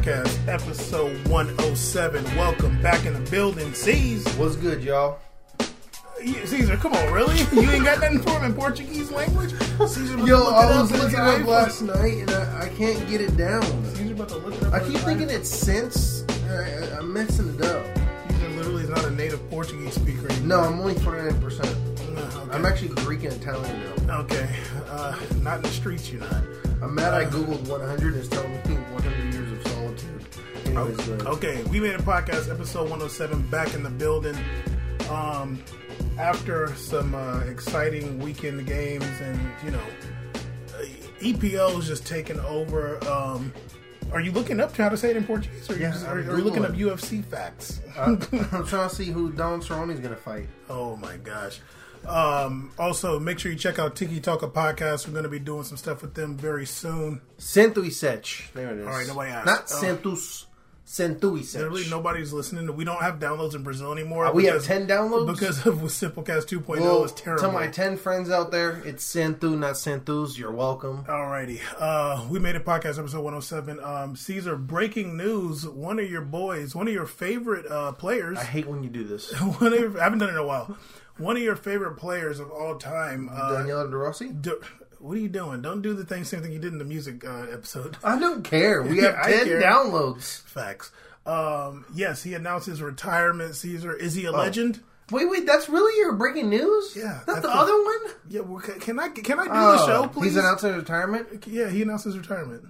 Podcast, episode 107. Welcome back in the building. C's. What's good, y'all? Caesar, come on, really? You ain't got nothing for him in Portuguese language? Caesar, Yo, I was up in his looking up last night and I, I can't get it down. Caesar about to look it up. I keep thinking it's since. I, I'm messing it up. Caesar literally is not a native Portuguese speaker. anymore. No, I'm only 49%. Uh, okay. I'm actually Greek and Italian now. Okay, uh, not in the streets, you're not. I'm mad I googled 100 and it's telling me Anyways. Okay, we made a podcast, episode 107, back in the building. Um, after some uh, exciting weekend games, and you know, uh, EPO is just taking over. Um, are you looking up how to say it in Portuguese, or, are you Yeah, just- are, are you looking up UFC facts? Uh, I'm trying to see who Don Cerrone's going to fight. Oh my gosh. Um, also, make sure you check out Tiki Talker podcast. We're going to be doing some stuff with them very soon. Centuisech. There it is. All right, nobody asked. Not. Centus. Literally, nobody's listening. We don't have downloads in Brazil anymore. Uh, we have 10 downloads? because of Simplecast 2.0 Well, is terrible. to my 10 friends out there, it's Centu, not Centus. You're welcome. Alrighty. Uh, we made a podcast episode 107. Um, Caesar, breaking news. One of your boys, one of your favorite uh, players, I hate when you do this. one of your, I haven't done it in a while. One of your favorite players of all time. Uh, Daniele De Rossi? do- what are you doing? Don't do the thing, same thing you did in the music uh, episode. I don't care. We have 10 care. downloads. Facts. Um, yes, he announced his retirement. Caesar, is he a Oh. legend? Wait, wait, that's really your breaking news? Yeah, that's the the- other one? Yeah. Well, can, I can I do the show, please? Oh, He's announcing retirement? Yeah, he announced his retirement.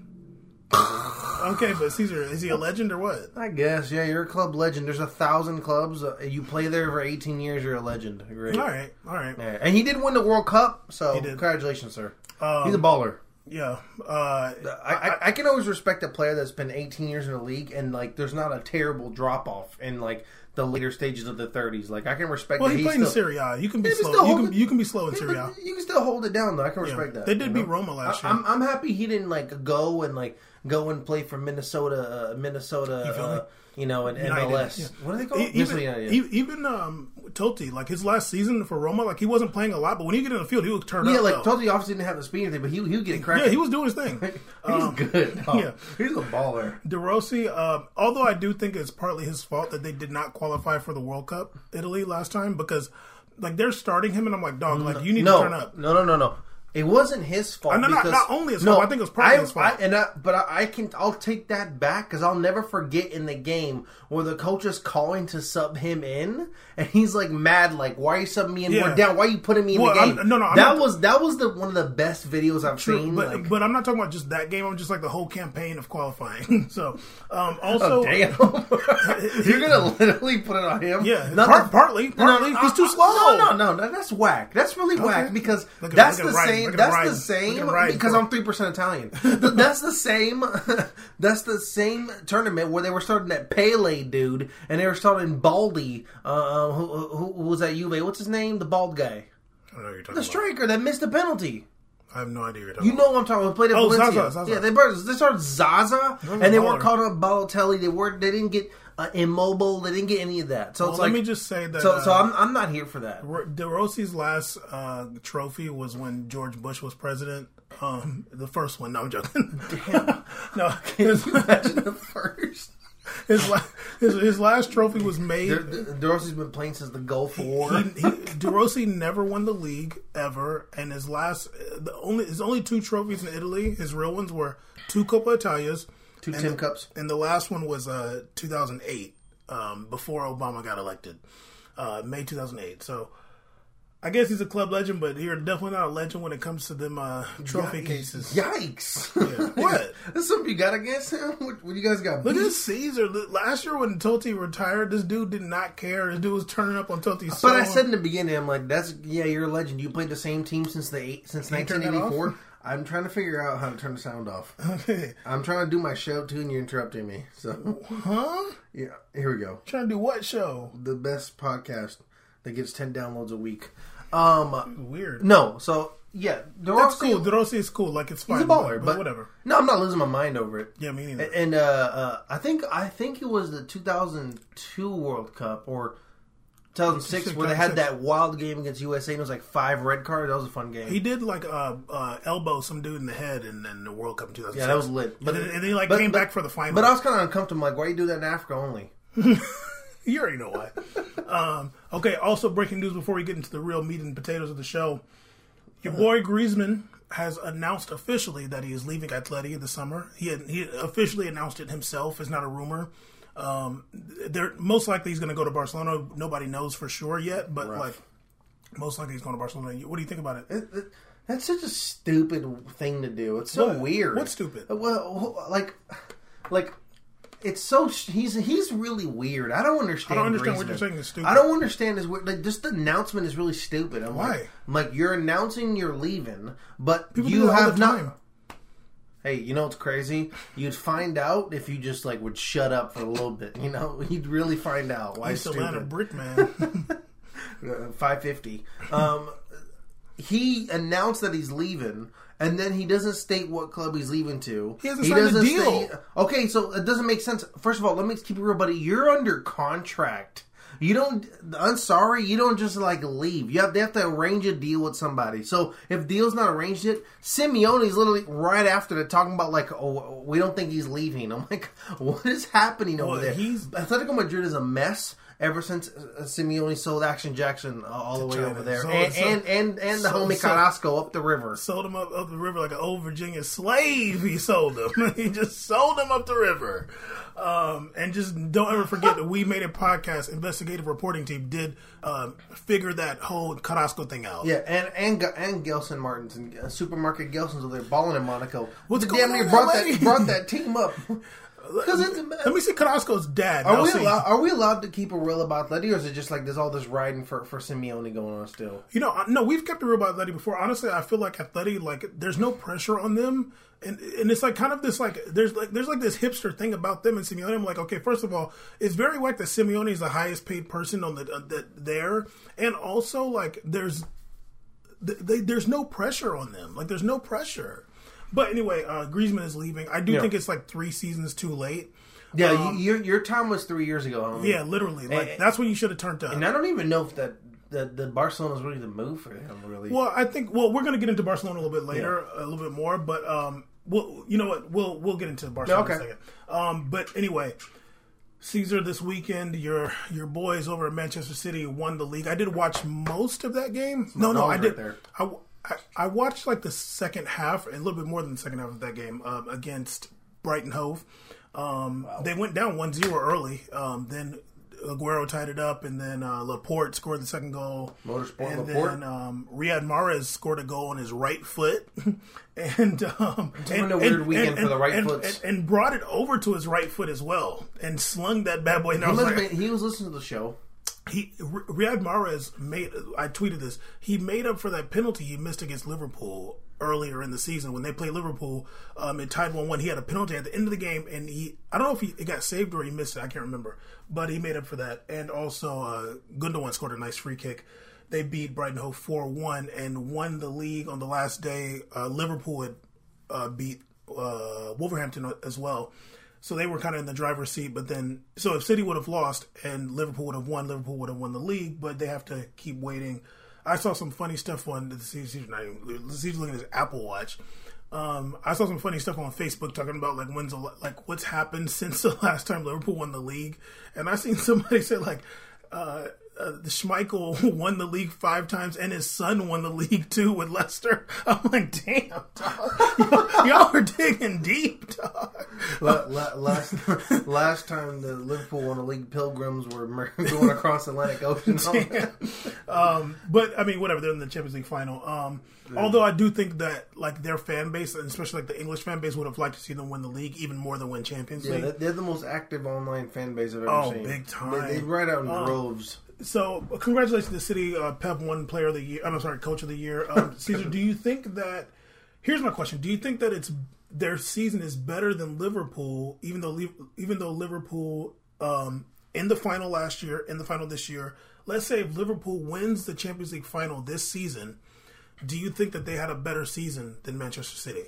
okay, but Caesar, is he a legend or what? I guess, yeah, you're a club legend. There's a thousand clubs. Uh, you play there for 18 years, you're a legend. Great. All right, all right. Yeah. And he did win the World Cup, so congratulations, sir. Um, He's a baller. Yeah. Uh, I, I, I can always respect a player that's been 18 years in the league and like there's not a terrible drop off in like the later stages of the 30s. Like I can respect. well, that he he's played in Serie A. You can be Yeah, slow. You can it- you can be slow in Yeah, Serie A. you can still hold it down though. I can respect that. They did beat know? Roma last I, year. I'm, I'm happy he didn't like go and like go and play for Minnesota, uh, Minnesota. Feel me? You know, and United, MLS. yeah. What are they called? E- Minnesota Even, United. e- even um, Totti, like his last season for Roma, like he wasn't playing a lot, but when he get in the field, he would turn yeah, up. Yeah, like though. Totti obviously didn't have the speed or anything, but he he would get cracking. yeah, he was doing his thing. He's Um, good. dog. yeah. he's a baller. De Rossi, um, although I do think it's partly his fault that they did not qualify for the World Cup, Italy last time, because like they're starting him, and I'm like, dog, like you need no, to turn up. No, no, no, no. It wasn't his fault. No, not- because, not only his fault, I think it was partly I- his fault. I- and I, but I, I can, I'll take that back because I'll never forget in the game where the coach is calling to sub him in, and he's like mad, like, "Why are you subbing me in? Yeah. We're down. Why are you putting me in Well, the game?" I'm- no, no, I'm that not- was that was the one of the best videos I've True, seen. but like, but I'm not talking about just that game. I'm just like the whole campaign of qualifying. so um, also, oh, damn, you're gonna literally put it on him? yeah, Not part, the- partly, partly, no, he's too uh, slow. No, no, no, that's whack. That's really whack because Look that's the Ryan. same. At That's Ryan. the same Ryan. because I'm three percent Italian. That's the same. that's the same tournament where they were starting that Pellè dude and they were starting Baldy. Uh, who, who, who was that Juve? What's his name? The bald guy, I don't know you're talking the about. striker that missed the penalty. I have no idea. What you're talking You know what I'm talking about? Played at Oh, Valencia. Zaza, Zaza. Yeah, they, they started Zaza, and they weren't caught up Balotelli. They weren't. They didn't get uh, immobile. They didn't get any of that. So Well, let like. me just say that. so, so uh, I'm, I'm not here for that. De Rossi's last uh, trophy was when George Bush was president. Um, the first one. No, I'm joking. no, his, Imagine the first. his, la- his, his last trophy was made. Dorothy's been playing since the Gulf War. he, he, De Rossi never won the league ever, and his last, the only his only two trophies in Italy, his real ones were two Coppa Italias, Two and tin the- cups. and the last one was uh, 2008, um, before Obama got elected, uh, May 2008. So. I guess he's a club legend, but you're definitely not a legend when it comes to them uh, trophy cases. Yikes! What? That's something you got against him? What, what you guys got? Look beef? at Caesar. Last year when Totti retired, this dude did not care. This dude was turning up on Totti. But I said in the beginning, I'm like, "That's yeah, you're a legend. You played the same team since the eight, since you turn that 1984." I'm trying to figure out how to turn the sound off. Okay. I'm trying to do my show too, and you're interrupting me. So, huh? yeah, here we go. Trying to do what show? The best podcast that gets 10 downloads a week. Um, Weird. no, so yeah, That's cool. De Rossi is cool. Like it's fine. He's a baller, but, whatever. No, I'm not losing my mind over it. Yeah, me neither. And uh, uh, I think I think it was the 2002 World Cup, or 2006, where they had that wild game against USA and it was like five red cards. That was a fun game. He did like uh, uh, elbow some dude in the head, and then the World Cup in 2006. yeah, that was lit. But and, and then he like but- came but- back for the final. But I was kind of uncomfortable. Like, why you do that in Africa only? You already know why. um, okay, also breaking news before we get into the real meat and potatoes of the show. Your boy Griezmann has announced officially that he is leaving Atleti this summer. He had, he officially announced it himself. It's not a rumor. Um, they're most likely he's going to go to Barcelona. Nobody knows for sure yet, but like most likely he's going to Barcelona. What do you think about it? It- it- That's such a stupid thing to do. It's so What? weird. What's stupid? Well, like, like it's so he's he's really weird. I don't understand. I don't understand what you're saying is stupid. I don't understand his weird. Like, just the announcement is really stupid. I'm Why? Like, I'm like you're announcing you're leaving, but People you have not. time. Hey, you know what's crazy? You'd find out if you just like would shut up for a little bit. You know, you'd really find out why East Atlanta stupid. brick man. Five fifty. Um, he announced that he's leaving, and then he doesn't state what club he's leaving to. He hasn't signed a doesn't deal. state- okay, so it doesn't make sense. First of all, let me keep it real, buddy. You're under contract. You don't. I'm sorry. You don't just like leave. You have. They have to arrange a deal with somebody. So if deal's not arranged yet, Simeone's literally right after that talking about like, oh, we don't think he's leaving. I'm like, what is happening over Well, there? he's- Atletico Madrid is a mess ever since uh, Simeone sold Action Jackson uh, all the way China. over there, So- and, so- and and and the so- homie Carrasco up the river. sold him up, up the river like an old Virginia slave. He sold him. he just sold him up the river. Um, and just don't ever forget that we made a podcast. Investigative reporting team did um, figure that whole Carrasco thing out. Yeah, and and and Gelson Martins and uh, Supermarket Gelson's over there balling in Monaco. What's They going damn near brought that brought that team up. Because Let me see Carrasco's dad. Are we allowed, are we allowed to keep a real about Letty, or is it just like there's all this riding for for Simeone going on still? You know, no, we've kept it real about Atleti before. Honestly, I feel like Atleti, like, there's no pressure on them, and and it's like kind of this like there's like there's like this hipster thing about them and Simeone. I'm like, okay, first of all, it's very whack that Simeone is the highest paid person on the uh, that there, and also like there's th- they, there's no pressure on them. Like, there's no pressure. But anyway, uh, Griezmann is leaving. I do Yeah. think it's like three seasons too late. Yeah, Um, your your time was three years ago. Yeah, literally. Like And- that's when you should have turned up. and I don't even know if that that the Barcelona's really the move for him. Really, Well, I think well, we're going to get into Barcelona a little bit later, a little bit more, but um, we'll you know what we'll we'll get into Barcelona in a second. Um, but anyway, Caesar this weekend, your your boys over at Manchester City won the league. I did watch most of that game. No, no, I did. there. I, I I watched like the second half, a little bit more than the second half of that game um, against Brighton Hove. Um, They went down 1-0 early. Um, then Aguero tied it up, and then uh, Laporte scored the second goal. Motorsport and Laporte? then um, Riyad Mahrez scored a goal on his right foot, and um, and, a weird weekend for the right and, foots. and, and brought it over to his right foot as well, and slung that bad boy. And he, was like, been- he was listening to the show. He Riyad Mahrez made. I tweeted this. He made up for that penalty he missed against Liverpool earlier in the season when they played Liverpool. Um, it tied one one. He had a penalty at the end of the game, and he. I don't know if he it got saved or he missed it. I can't remember, but he made up for that. And also, uh, Gundogan scored a nice free kick. They beat Brighton Hove four one and won the league on the last day. Uh, Liverpool had uh, beat uh, Wolverhampton as well. So they were kind of in the driver's seat, but then so if City would have lost and Liverpool would have won, Liverpool would have won the league, but they have to keep waiting. I saw some funny stuff on the Caesar's not looking at his Apple Watch. Um, I saw some funny stuff on Facebook talking about like when's like what's happened since the last time Liverpool won the league, and I seen somebody say like uh, uh, the Schmeichel won the league five times, and his son won the league too with Leicester. I'm like, damn, dog. y'all, are digging deep, dog. La- la- last last time the Liverpool won the league, Pilgrims were going across the Atlantic Ocean. um, but I mean, whatever. They're in the Champions League final. Um, Although I do think that like their fan base, and especially like the English fan base, would have liked to see them win the league even more than win Champions yeah, League. they're- they're the most active online fan base I've ever seen. Oh, seen. big time. They, they ride out in Um, droves. So, congratulations to the city. Uh, Pep won Player of the Year. I'm sorry, Coach of the Year. Um, Caesar, do you think that? Here's my question: Do you think that it's their season is better than Liverpool, even though even though Liverpool um, in the final last year, in the final this year? Let's say if Liverpool wins the Champions League final this season, do you think that they had a better season than Manchester City?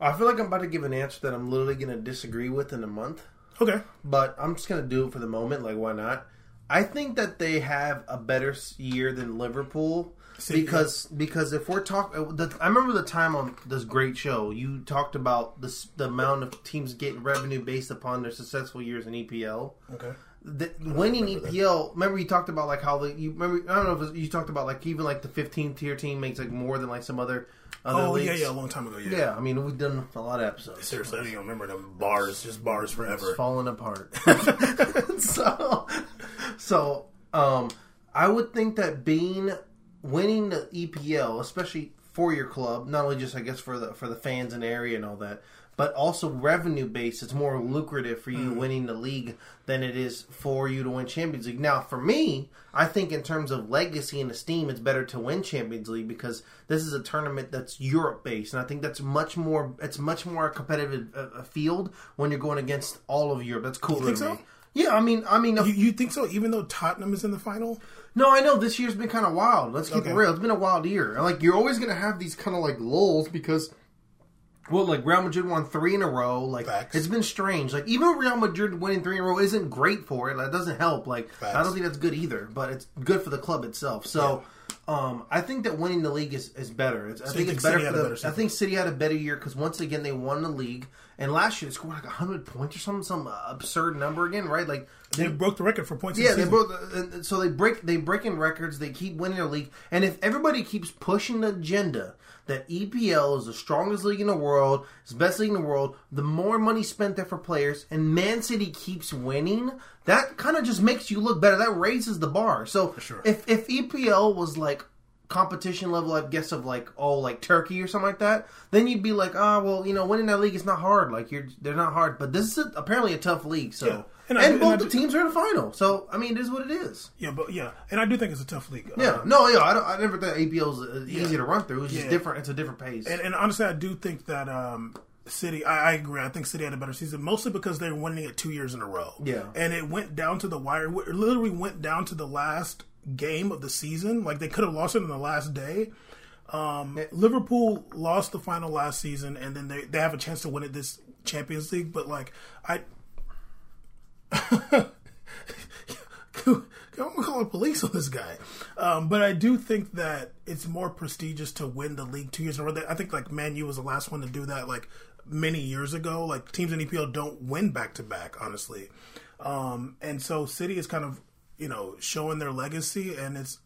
I feel like I'm about to give an answer that I'm literally going to disagree with in a month, Okay, but I'm just going to do it for the moment. Like, why not? I think that they have a better year than Liverpool because because if we're talking, uh, I remember the time on this great show you talked about this the amount of teams getting revenue based upon their successful years in EPL. Okay. The, winning remember that. EPL. Remember you talked about like how the you remember I don't know if was, you talked about like even like the 15 tier team makes like more than like some other other Oh leagues. yeah, yeah, a long time ago. Yeah. Yeah, I mean we've done a lot of episodes. Seriously, I don't even remember them bars. Just bars forever. It's falling apart. so, so um, I would think that being winning the EPL, especially for your club, not only just I guess for the for the fans in the area and all that, but also revenue based. It's more lucrative for you winning the league than it is for you to win Champions League. Now, for me, I think in terms of legacy and esteem, it's better to win Champions League because this is a tournament that's Europe based, and I think that's much more. It's much more a competitive uh, field when you're going against all of Europe. That's cooler think to so? me. Yeah, I mean, I mean, You, you think so? Even though Tottenham is in the final, no, I know this year's been kind of wild. Let's keep Okay. it real. It's been a wild year. Like you're always going to have these kind of like lulls because, well, like Real Madrid won three in a row. Like Facts. it's been strange. Like even Real Madrid winning three in a row isn't great for it. That doesn't help. Like I don't think that's good either. But it's good for the club itself. So. Um, I think that winning the league is, is better. It's, I think think it's better City for had a the. better I think City had a better year because once again they won the league, and last year they scored like hundred points or something, some absurd number again, right? Like they broke the record for points. yeah, they the season. broke. So they break. They breaking records. They keep winning the league. And if everybody keeps pushing the agenda that EPL is the strongest league in the world, it's the best league in the world, the more money spent there for players, and Man City keeps winning, that kind of just makes you look better. That raises the bar. So sure. if if EPL was like competition level, I guess of like oh like Turkey or something like that, then you'd be like, ah, well, you know, winning that league is not hard. Like you're, they're not hard. But this is a, apparently a tough league. So Yeah. and, And I- and both I the do- teams are in the final. So I mean, it is what it is. Yeah, but yeah, and I do think it's a tough league. Yeah, Uh, no, yeah, I, don't, I never thought APL is uh, easy to run through. It's just Yeah. different. It's a different pace. and, and honestly, I do think that um, City. I, I agree. I think City had a better season, mostly because they're winning it two years in a row. Yeah. and it went down to the wire. It literally went down to the last game of the season. Like they could have lost it in the last day. Um, Liverpool lost the final last season, and then they they have a chance to win it this Champions League. But like I. I'm gonna call the police on this guy, um, but I do think that it's more prestigious to win the league two years in a row. I think like Man U was the last one to do that, like many years ago. Like teams in EPL don't win back to back, honestly, um, and so City is kind of you know showing their legacy, and it's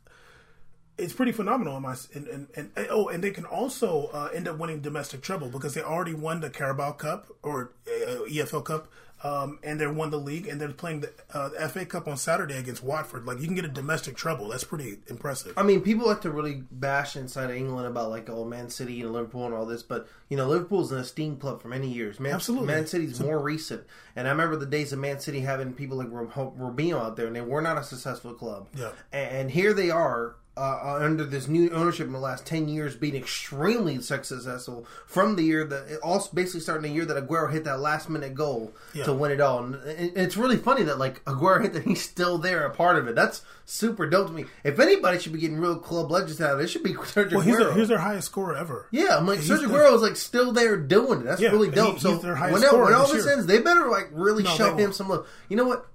it's pretty phenomenal in my and, and, and oh and they can also uh, end up winning domestic treble because they already won the Carabao Cup or uh, EFL Cup um, and they won the league and they're playing the, uh, the FA Cup on Saturday against Watford like you can get a domestic treble that's pretty impressive I mean, people like to really bash inside of England about like oh Man City and Liverpool and all this, but you know Liverpool's an esteemed club for many years. Man, Absolutely. Man City's more recent, and I remember the days of Man City having people like Robinho out there, and they were not a successful club. Yeah. and here they are. Uh, under this new ownership in the last 10 years being extremely successful from the year that it also basically starting the year that Aguero hit that last minute goal Yeah. to win it all and, it's really funny that like Aguero hit that he's still there a part of it that's super dope to me if anybody should be getting real club legends out of it, it should be Sergio well he's Aguero their, he's their highest scorer ever yeah, I'm like He's Sergio the- Aguero is like still there doing it. That's Yeah, really dope. he's so when, when all this this year. ends, they better like really No, show him some love. You know what?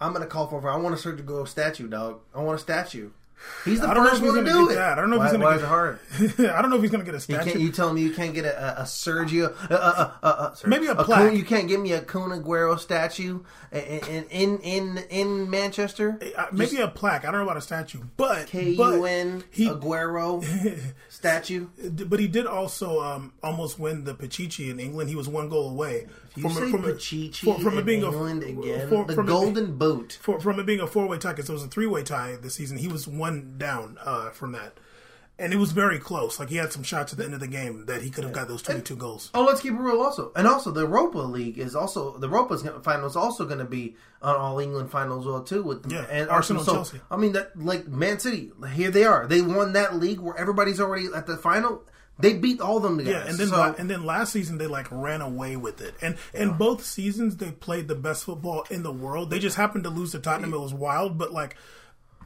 I'm gonna call for. I want a Sergio Aguero statue, dog. I want a statue. He's the I don't know if he's one to gonna do get it. that. I don't know if he's gonna why get- is it hard? I don't know if he's gonna get a You, statue can't, you telling me you can't get a, a, a Sergio, uh, uh, uh, sorry. Maybe a Kun- plaque. you can't give me a Kun Aguero statue in in in, in Manchester. Uh, maybe a plaque I don't know about a statue but K but U N he Aguero statue. but he did also um, almost win the Pichichi in England. He was one goal away You say from, a from, from it being England a again. for- the from it- Golden Boot. for, from it being a four way tie because it was a three way tie this season. He was one down uh, from that, and it was very close. Like he had some shots at the end of the game that he could have got those twenty two goals. Oh, let's keep it real. Also, and also the Europa League is also the Europa final is also going to be on All England final as well too. With Yeah, and Arsenal, so, Chelsea. I mean that like Man City. Here they are. They won that league where everybody's already at the final. They beat all them together. Yeah, and then so, la- and then last season they like ran away with it, and and both seasons they played the best football in the world. They just happened to lose to Tottenham. It was wild, but like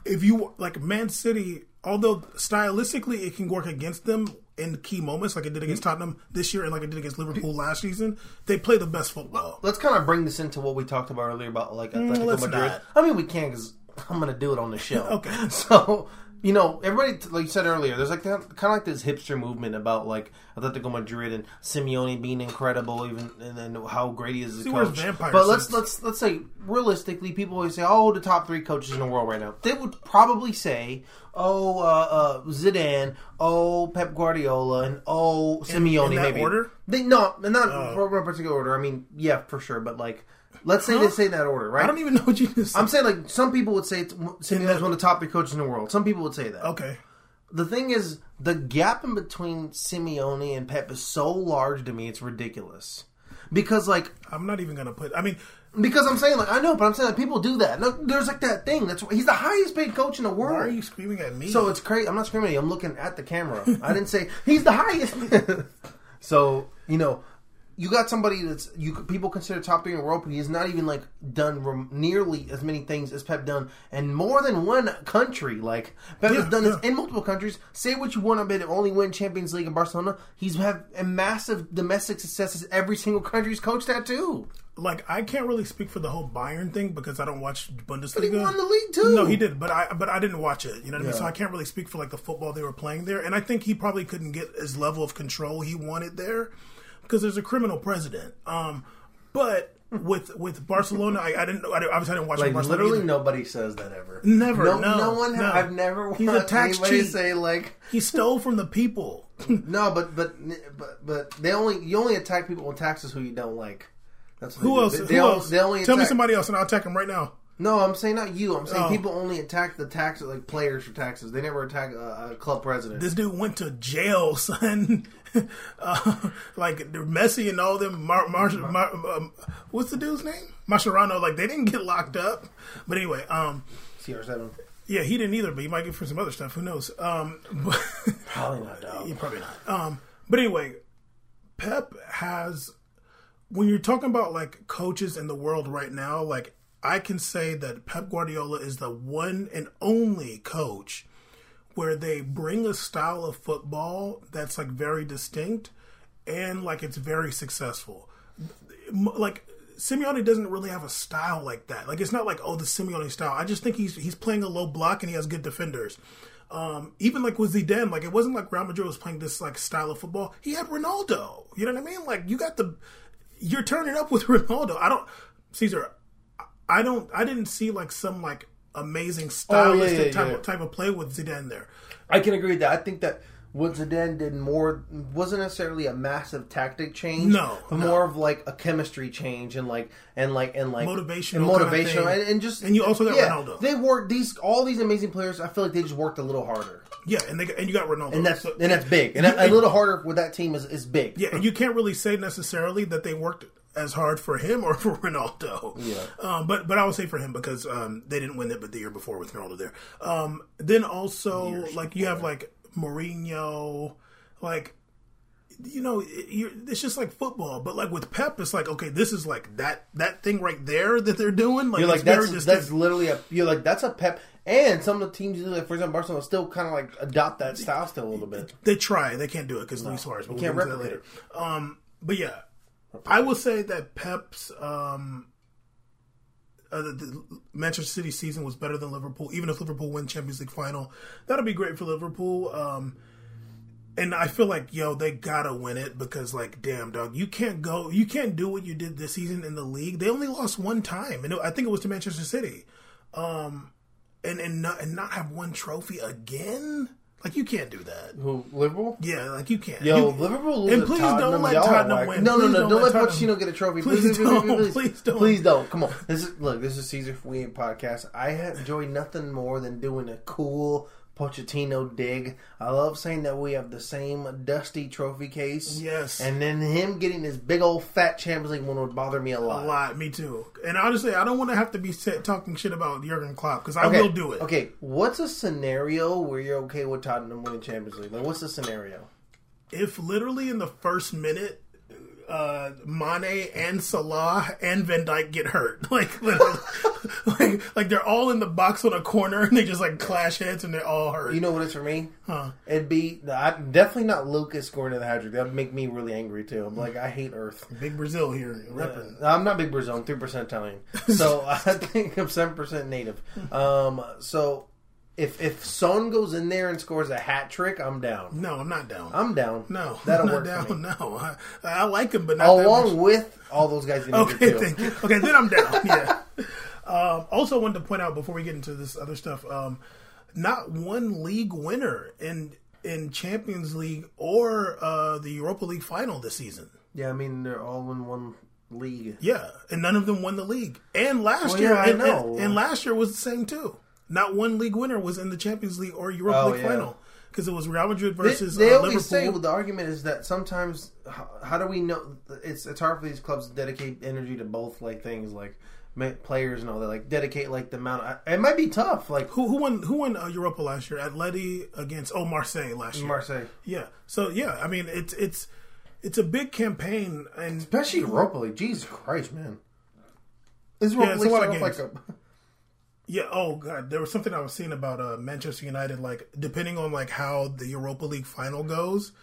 if you like Man City, although stylistically it can work against them in key moments, like it did against mm-hmm. Tottenham this year and like it did against Liverpool last season, they play the best football. let's kind of bring this into what we talked about earlier about like mm, Atletico let's Madrid. not. I mean, we can't because I'm gonna do it on the show. Okay. So you know, everybody, like you said earlier, there's like kind of like this hipster movement about like Atletico Madrid and Simeone being incredible, even and then how great he is as a coach. But let's let's let's say realistically, people always say, "Oh, the top three coaches in the world right now." They would probably say, "Oh, uh, uh, Zidane, oh, Pep Guardiola, and oh, Simeone." in that maybe order? They no, not Oh. a particular order. I mean, yeah, for sure, but like, let's say they say that order, right? I don't even know what you just said. I'm saying like some people would say it's- Simeone's one of the top three coaches in the world. Some people would say that. okay. The thing is, the gap in between Simeone and Pep is so large to me, it's ridiculous. Because like, I'm not even gonna put. I mean, because I'm saying like I know, but I'm saying like people do that. No, there's like that thing. That's he's the highest paid coach in the world. why are you screaming at me? So it's crazy. I'm not screaming at you. I'm looking at the camera. I didn't say he's the highest. so you know, you got somebody that's you people consider top three in the world, but he's not even like done rem- nearly as many things as Pep done, and more than one country. Like Pep Yeah, has done yeah. this in multiple countries. Say what you want about it, only win Champions League in Barcelona. He's had a massive domestic successes every single country he's coached at too. like I can't really speak for the whole Bayern thing because I don't watch Bundesliga. But he won the league too. No, he did, but I but I didn't watch it. You know what I mean? So I can't really speak for like the football they were playing there, and I think he probably couldn't get his level of control he wanted there because there's a criminal president. Um, but with with Barcelona, I, I didn't. I, obviously I didn't watch Like Barcelona. literally either. nobody says that ever. Never, No, no, one. no. I've never. He's a tax cheat. say like. He stole from the people. No, but but but but they only you only attack people with taxes who you don't like. That's what Who they else? Who They, they, else? Only Tell me somebody else, and I'll attack him right now. No, I'm saying not you. I'm saying Oh. people only attack the tax like players for taxes. They never attack a, a club president. This dude went to jail, son. uh, like Messi and all them. Mar- Mar- Mar- um, what's the dude's name? Mascherano. Like they didn't get locked up. But anyway, um, CR7. yeah, he didn't either. But he might get for some other stuff. Who knows? Um, but Probably not dog. Probably not. Um, but anyway, Pep has when you're talking about like coaches in the world right now, like I can say that Pep Guardiola is the one and only coach where they bring a style of football that's like very distinct and like it's very successful. Like Simeone doesn't really have a style like that. Like it's not like oh the Simeone style. I just think he's he's playing a low block and he has good defenders. Um, even like with Zidane, like it wasn't like Real Madrid was playing this like style of football. He had Ronaldo. You know what I mean? Like you got the you're turning up with Ronaldo. I don't Caesar. I don't. I didn't see like some like amazing stylistic Oh, yeah, type yeah. Of, type of play with Zidane there. I can agree with that. I think that what Zidane did more wasn't necessarily a massive tactic change. No, but no. more of like a chemistry change and like and like and like motivation, and kind of and, and just And you also got yeah, Ronaldo. They worked these all these amazing players. I feel like they just worked a little harder, Yeah, and they and you got Ronaldo, and that's So- and that's big. And you- a, a little harder with that team is is big. Yeah, and you can't really say necessarily that they worked as hard for him or for Ronaldo. Yeah. Um, but but I would say for him because um, they didn't win it, but the year before with Ronaldo there. Um, then also like you have like Mourinho, like you know you're, it's just like football. But like with Pep, it's like okay, this is like that that thing right there that they're doing. Like You're like that's distinct. that's literally a you're like that's a pep. And some of the teams, like for example, Barcelona, still kind of like adopt that style still a little bit. They try. They can't do it because Luis Suarez. But we'll can't that replicate later. Um, but yeah, I will say that Pep's um, uh, the, the Manchester City season was better than Liverpool. Even if Liverpool win Champions League final, that'll be great for Liverpool. Um, and I feel like yo, they gotta win it because like, damn dog, you can't go, you can't do what you did this season in the league. They only lost one time, and it, I think it was to Manchester City. Um, and and not and not have one trophy again. Like you can't do that. Who Liverpool? Yeah, like you can't. Yo, You- Liverpool lose and please Tottenham. don't let Y'all Tottenham win. No, no, no. don't Don't, let let Tottenham- Pochettino get a trophy. Please don't. Please don't. Please don't. Come on. This is look. This is Caesar We Ain't podcast. I enjoy nothing more than doing a cool Pochettino dig. I love saying that we have the same dusty trophy case. Yes. And then him getting this big old fat Champions League one would bother me a lot. a lot. Me too. And honestly, I don't want to have to be set, talking shit about Jurgen Klopp because I Okay. will do it. Okay. What's a scenario where you're okay with Tottenham winning Champions League? Like, what's the scenario? If literally in the first minute. Uh, Mane and Salah and Van Dijk get hurt. Like, literally, like, like they're all in the box on a corner and they just like clash heads and they're all hurt. You know what it's for me? Huh. It'd be I, definitely not Lucas scoring to the hat trick. That'd make me really angry too. I'm like, I hate Earth. Big Brazil here repping. I'm not big Brazil. I'm three percent Italian, so I think I'm seven percent native. Um, so if if Son goes in there and scores a hat trick, I'm down. No, I'm not down. I'm down. no, that'll work not for me. No, I, I like him, but not that Along with all those guys Okay, thank you. Okay, then I'm down. Yeah. Um, also, wanted to point out before we get into this other stuff, um, not one league winner in in Champions League or uh, the Europa League final this season. Yeah, I mean they're all in one league. Yeah, and none of them won the league. And last Well, year, yeah, I and, know. and, and last year was the same too. Not one league winner was in the Champions League or Europa Oh, League yeah. final because it was Real Madrid They, versus they uh, always Liverpool. say well, the argument is that sometimes how, how do we know it's it's hard for these clubs to dedicate energy to both like things like players and all that like dedicate like the amount it might be tough like who, who won? Who won uh, Europa last year? Atleti against oh Marseille last year. Marseille Yeah. So yeah, I mean it's it's it's a big campaign and especially Europa League Jesus Christ man this Yeah, it's a lot of games. like a yeah, oh god, there was something I was seeing about uh, Manchester United like depending on like how the Europa League final goes,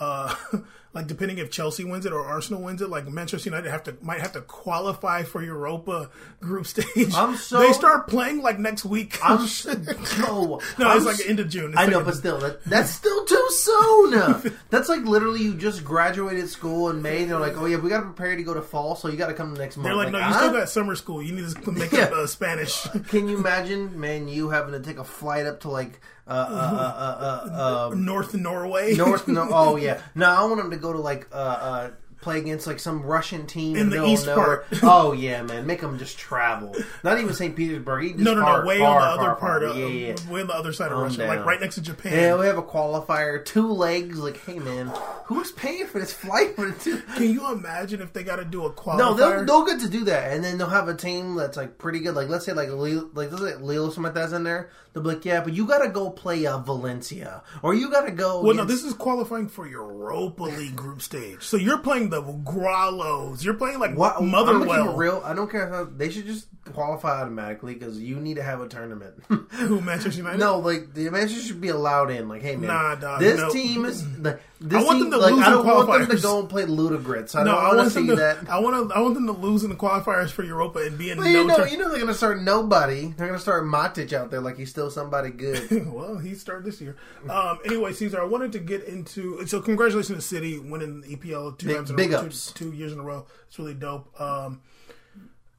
uh like depending if Chelsea wins it or Arsenal wins it, like Manchester United have to might have to qualify for Europa group stage. I'm so- They start playing like next week. I'm s- no no, I'm it's like end of June. It's I like know, but of- still, that, that's still too soon. that's like literally you just graduated school in May. They're like, oh yeah, we got to prepare to go to fall, so you got to come next month. they're like, no, you still got summer school. You need to make Yeah. up uh, Spanish. Can you imagine, man, you having to take a flight up to like uh, uh, uh, uh, uh, North Norway, North? No, oh yeah. No, I want them to go to like uh, uh, play against like some Russian team In the east part. Oh yeah, man, make them just travel. Not even St. Petersburg. Just No, no, far, no, way far, on the far, other part of, Yeah, yeah. way on the other side of I'm Russia, down. like right next to Japan. Yeah, we have a qualifier, two legs. Like, hey man, who's paying for this flight for two? Can you imagine if they got to do a qualifier? No, they'll, they'll get to do that, and then they'll have a team that's like pretty good. Like let's say like Leo, like let's say Leo something like that's in there. They'll be like, yeah, but you got to go play uh, Valencia, or you got to go. well, no, this is qualifying for Europa League group stage. So you're playing the Grollos. You're playing like What, I'm gonna keep it Motherwell. real. I don't care how they should just qualify automatically because you need to have a tournament. Who Manchester United? no, like the Manchester should be allowed in. Like, hey man, Nah, dog, this no. team is. The, this I want them to like, lose I don't want them to go and play Ludogorets. I no, don't I want want to them see to. that. I want to. I want them to lose in the qualifiers for Europa and be in Well, no. you know, turn- you know they're gonna start nobody. They're gonna start Matic out there like he's still somebody good. well, he started this year. Um, anyway, Caesar, I wanted to get into. So, congratulations to City winning the EPL two Big- times in big a row. Two, two years in a row. It's really dope. Um,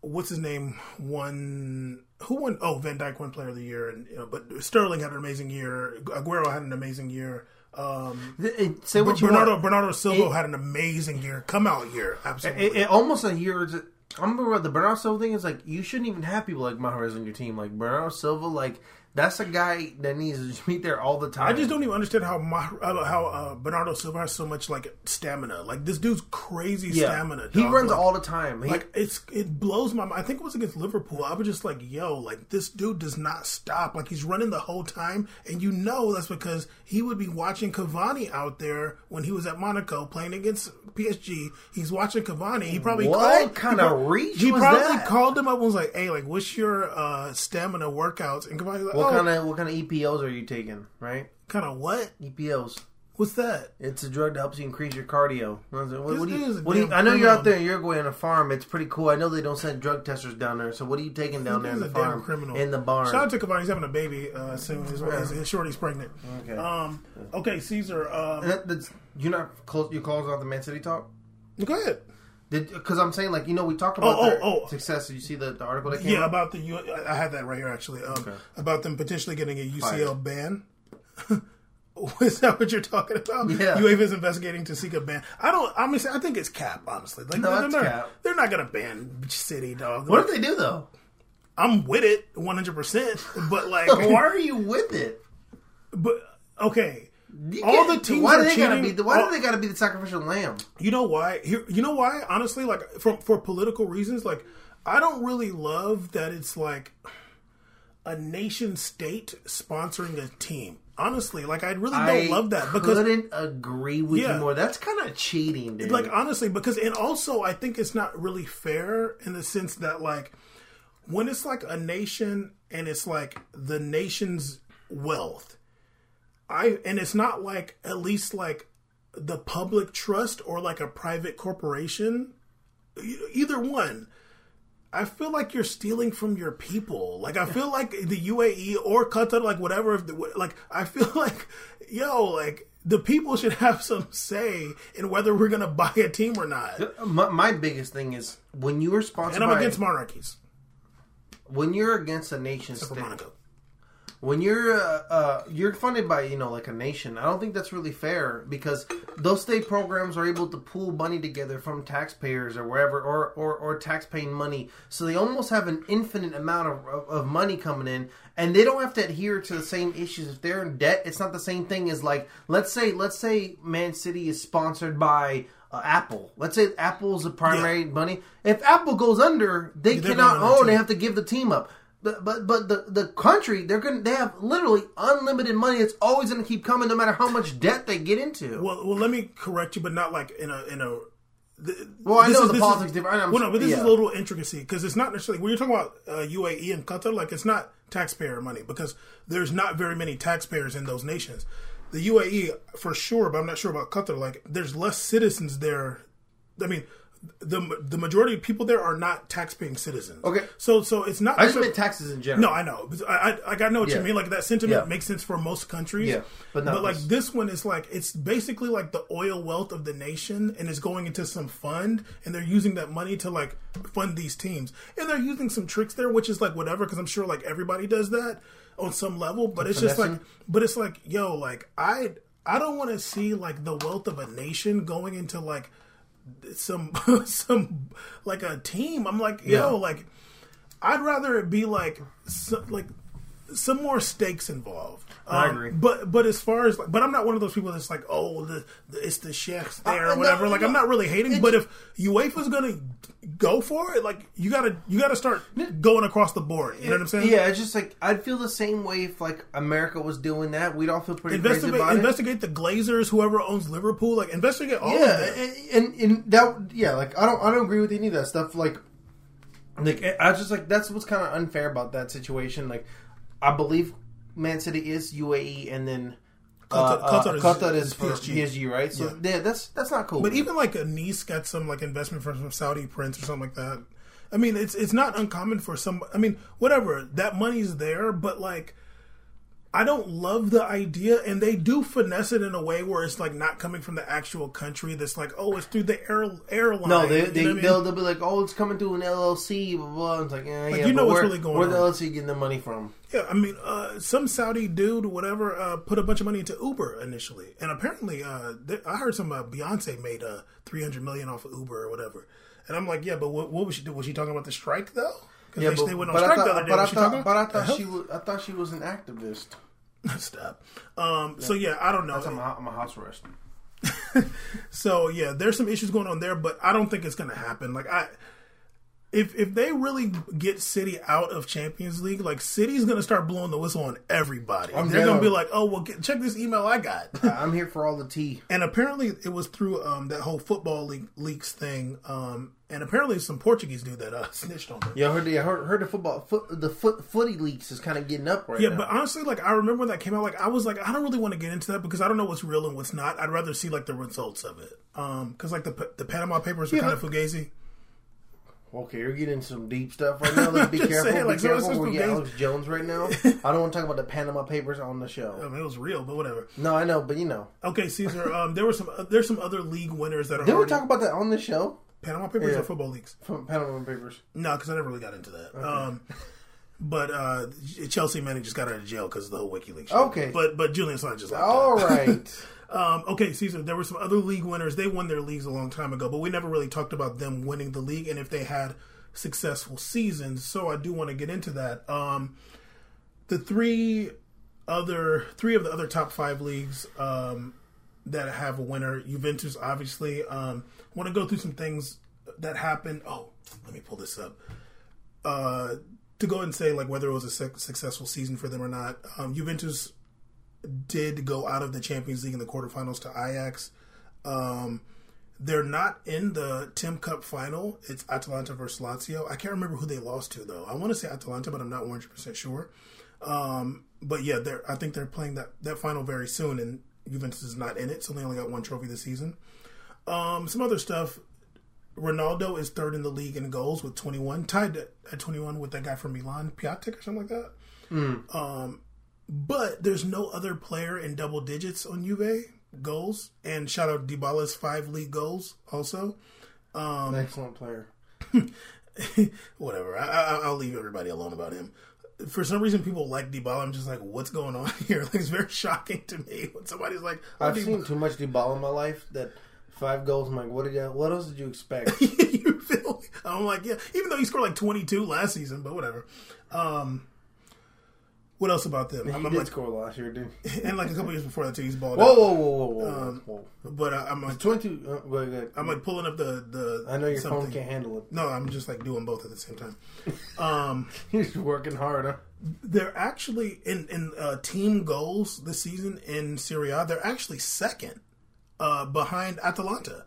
what's his name? Won. Who won? Oh, Van Dijk won Player of the Year, and you know, but Sterling had an amazing year. Aguero had an amazing year. Um, Say what you Bernardo want. Bernardo Silva It- had an amazing year. Come out year, absolutely. It, it, almost a year. I remember the Bernardo Silva thing is like you shouldn't even have people like Mahrez on your team. Like Bernardo Silva, like that's a guy that needs to be there all the time. I just don't even understand how uh, how uh, Bernardo Silva has so much like stamina. Like this dude's crazy yeah. stamina. He runs Like- all the time. He, Like it's it blows my mind. I think it was against Liverpool. I was just like, yo, like this dude does not stop. Like he's running the whole time, and you know that's because he would be watching Cavani out there when he was at Monaco playing against PSG. He's watching Cavani. He probably What called, kind of reach He probably that? called him up and was like, hey, like what's your uh, stamina workouts? And Cavani's like, what kind of what kind of EPOs are you taking? Right, kind of what? EPOs. What's that? It's a drug that helps you increase your cardio. I was like, What, what do you, what do you, I know you're out there in Uruguay on a farm. It's pretty cool. I know they don't send drug testers down there. So what are you taking down there in the farm? criminal. In the barn. Shout out to Cavani. He's having a baby uh, soon. His, his, his shorty's pregnant. Okay. Um. Okay, Caesar. Um, that, that's, you're not close. You close off the Man City talk. go ahead. Because I'm saying, like, you know, we talked about Oh, oh, their oh. success. Did you see the, the article that came Yeah, out? about the U- I had that right here actually. Um, Okay. About them potentially getting a UCL ban. Is that what you're talking about? Yeah. UEFA is investigating to seek a ban. I don't. Honestly, I think it's cap. Honestly, like No, they're, not, cap. they're not gonna ban City, dog. What did they do, though? I'm with it 100. percent But like, Why are you with it? but okay. You All the teams why are do they gotta cheating. be? Why All- do they gotta be the sacrificial lamb? You know why? Here, you know why? Honestly, like for for political reasons, like I don't really love that it's like a nation state sponsoring a team. Honestly, like I really don't I love that because I couldn't agree with Yeah. you more. That's kind of cheating, dude. like honestly because and also I think it's not really fair in the sense that like when it's like a nation and it's like the nation's wealth, I and it's not like at least like the public trust or like a private corporation, either one. I feel like you're stealing from your people. Like I feel like the UAE or Qatar, like whatever. Like I feel like, yo, like the people should have some say in whether we're gonna buy a team or not. My, my biggest thing is when you are sponsored And I'm by against monarchies. when you're against a nation state. Monaco. When you're uh, uh, you're funded by you know like a nation i don't think that's really fair because those state programs are able to pool money together from taxpayers or wherever or or, or tax-paying money so they almost have an infinite amount of, of, of money coming in and they don't have to adhere to the same issues if they're in debt it's not the same thing as like let's say let's say man city is sponsored by uh, Apple. Let's say Apple's the primary money. If Apple goes under, they they're cannot own. They have to give the team up. But but, but the, the country they're gonna they have literally unlimited money. It's always gonna keep coming, no matter how much debt they get into. Well, well, let me correct you, but not like in a in a. th- Well, I know is- the politics is, different. I'm- Well, no, but this is a little intricacy because it's not necessarily when you're talking about uh, UAE and Qatar. Like, it's not taxpayer money because there's not very many taxpayers in those nations. The UAE for sure, but I'm not sure about Qatar. Like, there's less citizens there. I mean, the the majority of people there are not taxpaying citizens. Okay. so so it's not. I just meant taxes in general. no, I know. But I, I, like, I know what Yeah. you mean. Like that sentiment Yeah. makes sense for most countries. Yeah, but not like this. this one is like it's basically like the oil wealth of the nation, and it's going into some fund, and they're using that money to like fund these teams, and they're using some tricks there, which is like whatever, because I'm sure like everybody does that on some level. But it's just like, but it's like, yo, like I, I don't want to see like the wealth of a nation going into like some some like a team. I'm like, Yeah. yo, like I'd rather it be like so, like some more stakes involved. I Um, agree. But but as far as like, but I'm not one of those people that's like, oh, the, the it's the chefs there Uh, or no, whatever. like I'm not really hating. It's- But if UEFA's gonna go for it, like you gotta you gotta start going across the board. You know what I'm saying? Yeah, it's just like I'd feel the same way if like America was doing that. We'd all feel pretty crazy Investigate, it. investigate the Glazers, whoever owns Liverpool. Like investigate all of yeah, that. and, and and that yeah, like I don't I don't agree with any of that stuff. Like, like I was just like that's what's kind of unfair about that situation. Like, I believe Man City is UAE, and then uh, Qatar- uh, Qatar is- Qatar is, is PSG. PSG, right? So yeah. that's that's not cool. But even like a niece got some like investment from some Saudi prince or something like that. I mean, it's it's not uncommon for some. I mean, whatever that money's there, but like, I don't love the idea, and they do finesse it in a way where it's like not coming from the actual country. That's like, oh, it's through the air airline. no, they You they know what I mean? they'll, they'll be like, oh, it's coming through an LLC, blah blah. It's like, eh, yeah, you know what's where, really going where the. LLC getting the money from? Yeah, I mean, uh, some Saudi dude, whatever, uh, put a bunch of money into Uber initially, and apparently, uh, th- I heard some uh, Beyonce made uh, three hundred million off of Uber or whatever, and I'm like, yeah, but what, what was she? Was she talking about the strike though? Yeah, they, but, they went on I strike thought, the other day. but I she thought, but I thought she was, I thought she was an activist. stop. Um, So yeah, I don't know. I'm a, I'm a house arrest. So yeah, there's some issues going on there, but I don't think it's going to happen. Like I, if if they really get City out of Champions League, like City's to start blowing the whistle on everybody. I'm They're to down. be like, oh well, get, check this email I got. I'm here for all the tea. and apparently it was through um, that whole football league, leaks thing. Um, and apparently some Portuguese dude that uh, snitched on them. Yeah, I heard the heard, heard the football foot, the foot footy leaks is kind of getting up right Yeah, now. Yeah, but honestly, like I remember when that came out, like I was like, I don't really want to get into that because I don't know what's real and what's not. I'd rather see like the results of it. Um, because like the the Panama Papers were Yeah, kind of fugazi. Okay, you're getting some deep stuff right now. Let's be careful. saying, be like, so careful. We're getting. Alex Jones right now. I don't want to talk about the Panama Papers on the show. I show. mean, it was real, but whatever. No, I know, but you know, Okay, Caesar. Um, there were some. Uh, there's some other league winners that are. did we talk about that on the show Panama Papers Yeah. or football leagues? from Panama Papers? No, because I never really got into that. Um, but uh, Chelsea Manning just got out of jail because of the whole WikiLeaks. shit. Okay. but but Julian Assange just locked All right. Um, okay, Caesar. There were some other league winners. They won their leagues a long time ago, but we never really talked about them winning the league and if they had successful seasons. So I do want to get into that. Um, the three other three of the other top five leagues um, that have a winner. Juventus, obviously. Um, want to go through some things that happened. Oh, let me pull this up. Uh, to go and say like whether it was a suc successful season for them or not. Um, Juventus did go out of the Champions League in the quarterfinals to Ajax. Um, They're not in the Tim Cup final. It's Atalanta versus Lazio. I can't remember who they lost to though. I want to say Atalanta, but I'm not 100 percent sure. Um, but yeah, they're I think they're playing that that final very soon, and Juventus is not in it, so they only got one trophy this season. Um, some other stuff. Ronaldo is third in the league in goals with 21, tied at, at 21 with that guy from Milan, Piatek or something like that. Um, but there's no other player in double digits on Juve goals. And shout out Dybala's five league goals also. An excellent player. Whatever. I, I, I'll leave everybody alone about him. For some reason, people like Dybala. I'm just like, what's going on here? Like, it's very shocking to me when somebody's like, oh, I've Dybala- seen too much Dybala in my life that five goals. I'm like, what did you? What else did you expect? you feel? I'm like, yeah. Even though he scored like 22 last season, but whatever. Um, what else about them? he I'm, I'm did like, score last year, dude. and like a couple years before that too, he's balled Whoa, out. whoa, whoa, whoa, whoa, Um, whoa. But I, I'm like, Twenty-two. Uh, go ahead, go. I'm like pulling up the the. I know your something. phone can't handle it. No, I'm just like doing both at the same time. Um, He's working hard, huh? they're actually in in uh, team goals this season in Serie A. They're actually second uh, behind Atalanta.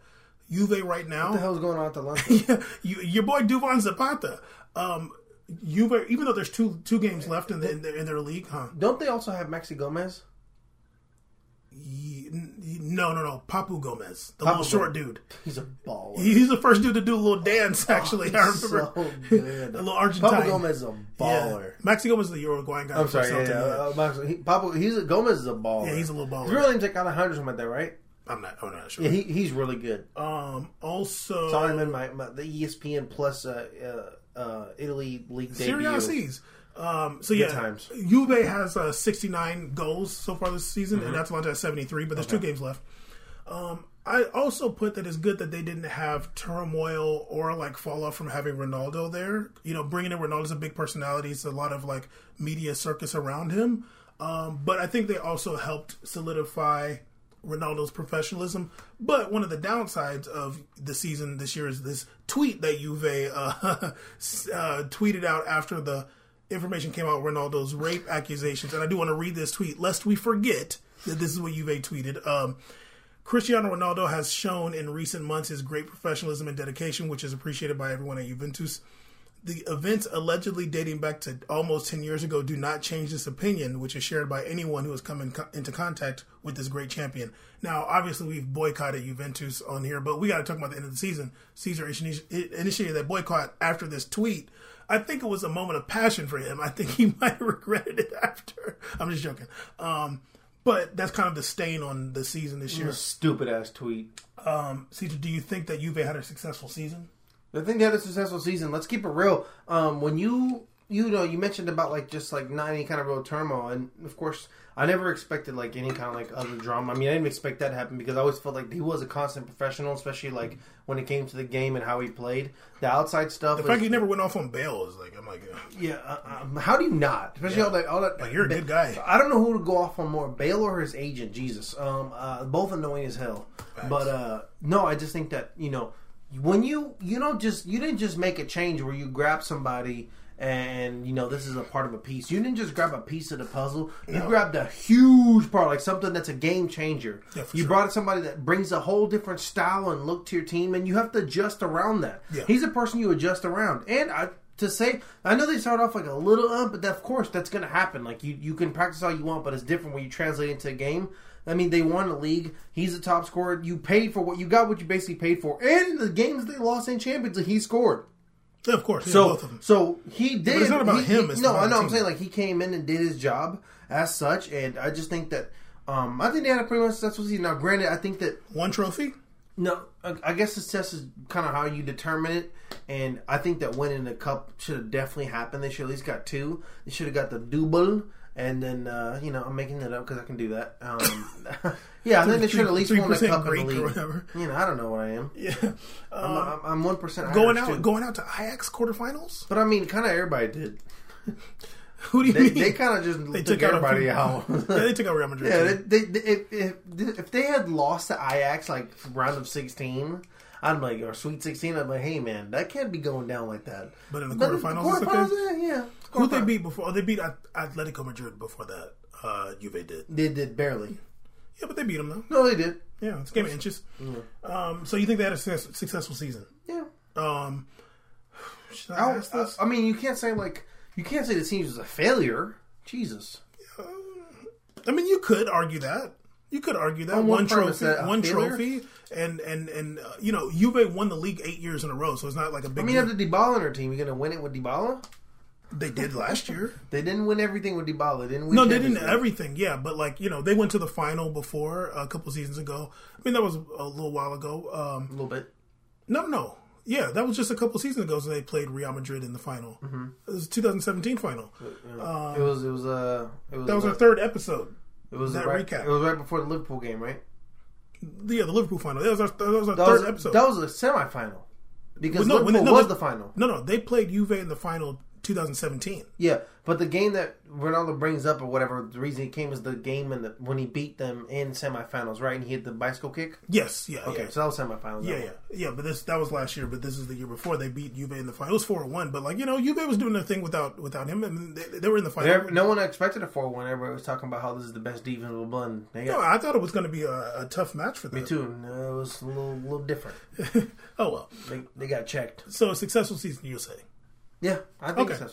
Juve right now. What the hell's going on at the yeah, you, your boy Duvan Zapata. Um, Juve, even though there's two two games left in, the, in, their, in their league, huh? Don't they also have Maxi Gomez? Ye- No, no, no. Papu Gomez, the Papu little short Gomez. dude. He's a baller. He's the first dude to do a little dance. Actually, I He's remember so good. a little Argentine. Papu Gomez is a Yeah, baller. Maxi Gomez is the Uruguayan guy. I'm sorry, yeah, yeah. Uh, Papa, he's a, Gomez is a baller. Yeah, he's a little baller. His real name's like Alejandro something like that, right? I'm not. I'm not sure. Yeah, he, he's really good. um. Also, Saw him in my, my the ESPN Plus uh, uh, uh, Italy League Serie A. C's. Um, so yeah, times. Juve has uh, 69 goals so far this season, Mm-hmm. and Atalanta has 73. But there's two games left. Um, I also put that it's good that they didn't have turmoil or like fall off from having Ronaldo there. You know, bringing in Ronaldo's a big personality. It's a lot of like media circus around him. Um, but I think they also helped solidify Ronaldo's professionalism. But one of the downsides of the season this year is this tweet that Juve uh, uh, tweeted out after the information came out Ronaldo's rape accusations. And I do want to read this tweet lest we forget that this is what Juve tweeted. Um, Cristiano Ronaldo has shown in recent months his great professionalism and dedication, which is appreciated by everyone at Juventus. The events allegedly dating back to almost 10 years ago do not change this opinion, which is shared by anyone who has come in co- into contact with this great champion. Now, obviously, we've boycotted Juventus on here, but we got to talk about the end of the season. Caesar initiated that boycott after this tweet. I think it was a moment of passion for him. I think he might have regretted it after. I'm just joking. Um, but that's kind of the stain on the season this year. Stupid ass tweet. Um, Caesar, do you think that Juve had a successful season? I think they had a successful season. Let's keep it real. Um, when you you know you mentioned about like just like not any kind of real turmoil, and of course I never expected like any kind of like other drama. I mean I didn't expect that to happen because I always felt like he was a constant professional, especially like when it came to the game and how he played. The outside stuff. The fact he never went off on Bale is like, I'm like, uh, yeah, uh, um, how do you not? Especially all that all that. Like, you're a good guy. I don't know who to go off on more, Bale or his agent. Jesus, um, uh, both annoying as hell. But uh, no, I just think that you know when you you don't just you didn't just make a change where you grab somebody and you know this is a part of a piece. You didn't just grab a piece of the puzzle. You grabbed a huge part, like something that's a game changer. Yeah, you sure. brought somebody that brings a whole different style and look to your team, and you have to adjust around that. Yeah. He's a person you adjust around, and I to say I know they start off like a little up, but that, of course that's going to happen. Like you, you can practice all you want, but it's different when you translate into a game. I mean, they won the league. He's the top scorer. You paid for what you got, what you basically paid for, and in the games they lost in Champions League, he scored. yeah, of course, yeah, So, both of them. so he did. it's not about he- him, he- no, I know. I'm saying like he came in and did his job as such, and I just think that. Um, I think they had a pretty much successful season. Now, granted, I think that One trophy? no, I I guess success is kind of how you determine it, and I think that winning the cup should have definitely happened. They should at least got two. They should have got the double, and then uh, you know I'm making that up because I can do that. Um, yeah, and then they should at least won the 3% cup in Greek the or league. whatever. You know, I don't know what I am. Yeah. I'm- I'm- I'm one percent going out, going out to Ajax quarterfinals. but I mean, kind of everybody did. Who do you They, mean? they kind of just They took, out everybody few- out. yeah, they took out Real Madrid. Yeah, too. they, they, if, if if they had lost to Ajax like round of sixteen, I'm like or Sweet Sixteen, I'm like, hey man, that can't be going down like that. But in the But quarterfinals, quarterfinals, yeah, yeah. Who they beat before? Oh, they beat Atletico Madrid before that. Uh, Juve did. They did barely. Yeah, but they beat them though. No, they did. Yeah, it's a game of inches. Um, so you think they had a successful season? Yeah. Um, should I I, ask this? I mean, you can't say like you can't say the team was a failure. Jesus. I mean, you could argue that. You could argue that On what one trophy, that one failure? trophy, and and and uh, you know, Juve won the league eight years in a row, so it's not like a big. I mean, you have the Dybala on their team. You're gonna win it with Dybala? they did last year. They didn't win everything with Dybala. They didn't win. No, they didn't everything. Yeah, but like you know, they went to the final before a couple seasons ago. I mean, that was a little while ago. Um, a little bit. no, no, yeah, that was just a couple seasons ago. So they played Real Madrid in the final. It was 2017 final. it was. It was. Uh, it was. That was uh, our third episode. It was that right, recap. It was right before the Liverpool game, right? Yeah, the Liverpool final. That was our, that was our That third was, episode. that was a semifinal because no, when Liverpool they- no, was the final. No, no, they played Juve in the final 2017. Yeah, but the game that Ronaldo brings up or whatever the reason he came is the game the, when he beat them in semifinals, right? And he hit the bicycle kick. Yes, yeah, Okay, yeah. so that was semifinals. Yeah, yeah, one. yeah. But this that was last year. But this is the year before they beat Juve in the final. It was four one. But like you know, Juve was doing their thing without without him, and they, they were in the final. Every- no one expected a four-one. Everybody was talking about how this is the best defense of London. They No, I thought it was going to be a, a tough match for them. me too. No, it was a little, little different. oh well. They, they got checked. So a successful season, you say? Yeah, I think Okay. so.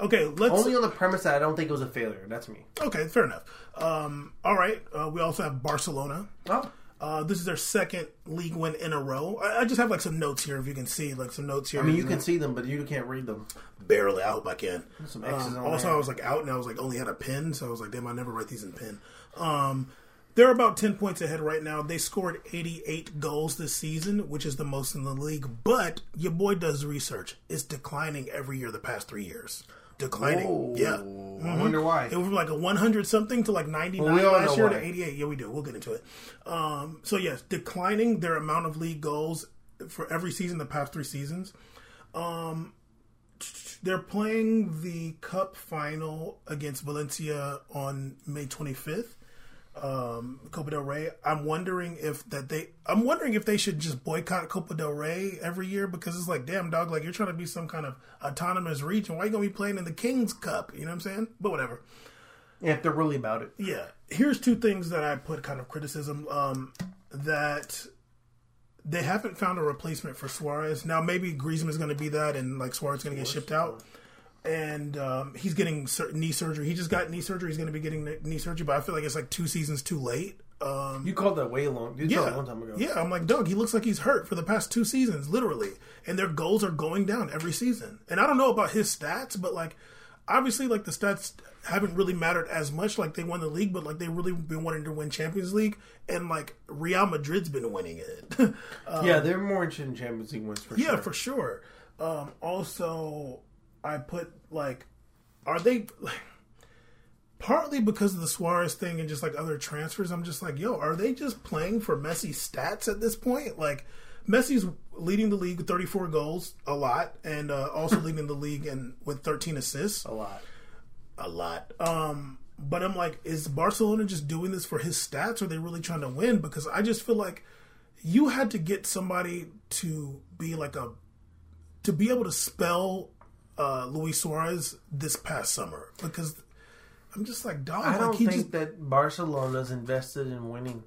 Okay, let's. Only on the premise that I don't think it was a failure. That's me. okay, fair enough. Um, all right. Uh, we also have Barcelona. Oh, Uh, this is their second league win in a row. I, I just have like some notes here, if you can see, like some notes here. I mean, you can see them, but you can't read them. barely. I hope I can. Some X's Um, also, there. I was like out and I was like only had a pen, so I was like, damn, I never write these in pen. Um, they're about ten points ahead right now. They scored eighty-eight goals this season, which is the most in the league. But your boy does research. It's declining every year the past three years. Declining, Whoa. yeah. I wonder why. It went from like a 100 something to like 99 Well, we last year why. to 88. Yeah, we do. We'll get into it. Um, so yes, declining their amount of league goals for every season the past three seasons. Um, they're playing the cup final against Valencia on May 25th. Um, Copa del Rey. I'm wondering if that they. I'm wondering if they should just boycott Copa del Rey every year because it's like, damn dog, like you're trying to be some kind of autonomous region. Why are you gonna be playing in the Kings Cup? You know what I'm saying? But whatever. Yeah, if they're really about it. Yeah. Here's two things that I put kind of criticism um, that they haven't found a replacement for Suarez. Now maybe Griezmann is going to be that, and like Suarez is going to get shipped out. And um, he's getting knee surgery. He just got knee surgery. He's going to be getting knee surgery, but I feel like it's like two seasons too late. Um, You called that way long. You called it yeah, a long time ago. yeah. I'm like, Doug. He looks like he's hurt for the past two seasons, literally, and their goals are going down every season. And I don't know about his stats, but like, obviously, like the stats haven't really mattered as much. Like they won the league, but like they really been wanting to win Champions League, and like Real Madrid's been winning it. Uh, yeah, they're more interested in Champions League wins for yeah, sure. for sure. Um, also, I put like, are they like, partly because of the Suarez thing and just like other transfers? I'm just like, yo, are they just playing for Messi's stats at this point? Like, Messi's leading the league with 34 goals, a lot, and uh, also leading the league and with 13 assists, a lot. a lot. Um, but I'm like, is Barcelona just doing this for his stats? Or are they really trying to win? Because I just feel like you had to get somebody to be like a to be able to spell uh, Luis Suarez this past summer because I'm just like dog. I don't think just that Barcelona's invested in winning.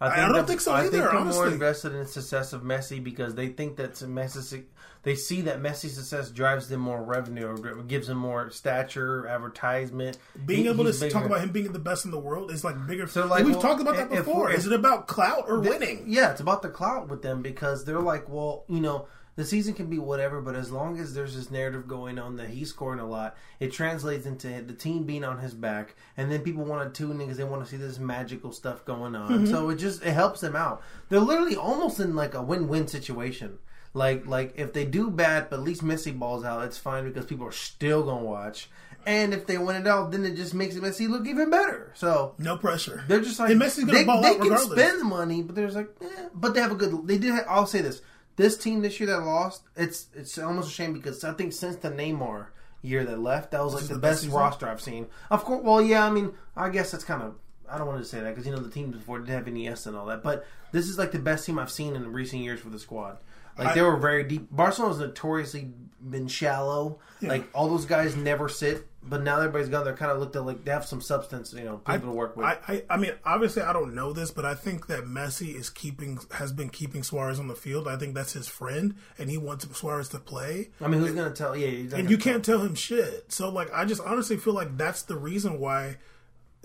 I think I don't that- think so either. I think they're more invested in the success of Messi because they think that Messi, they see that Messi's success drives them more revenue or gives them more stature, advertisement. being He- able to bigger. talk about him being the best in the world is like bigger. So, like, we've well, talked about that before. if- is it about clout or winning? Yeah, it's about the clout with them because they're like, well, you know, the season can be whatever, but as long as there's this narrative going on that he's scoring a lot, it translates into the team being on his back, and then people want to tune in because they want to see this magical stuff going on. Mm-hmm. So it just it helps them out. They're literally almost in like a win-win situation. Like like if they do bad, but at least Messi balls out, it's fine because people are still gonna watch. And if they win it out, then it just makes Messi look even better. So No pressure. they're just like And Messi's gonna they, ball they out can spend the money, but there's like, eh. but they have a good. They did. I'll say this: this team this year that lost, it's it's almost a shame because I think since the Neymar year that left, that was like the, the best best roster I've seen. Of course, well, yeah, I mean, I guess that's kind of. I don't want to say that because you know the teams before didn't have any Iniesta and all that, but this is like the best team I've seen in recent years for the squad. Like I- they were very deep. Barcelona's notoriously been shallow. Like all those guys never sit, but now everybody's gone. They're kind of looked at like they have some substance, you know, people to work with. I, I, I mean, obviously, I don't know this, but I think that Messi is keeping has been keeping Suarez on the field. I think that's his friend, and he wants Suarez to play. I mean, who's gonna tell? Yeah, he's and you can't tell him shit. So, like, I just honestly feel like that's the reason why.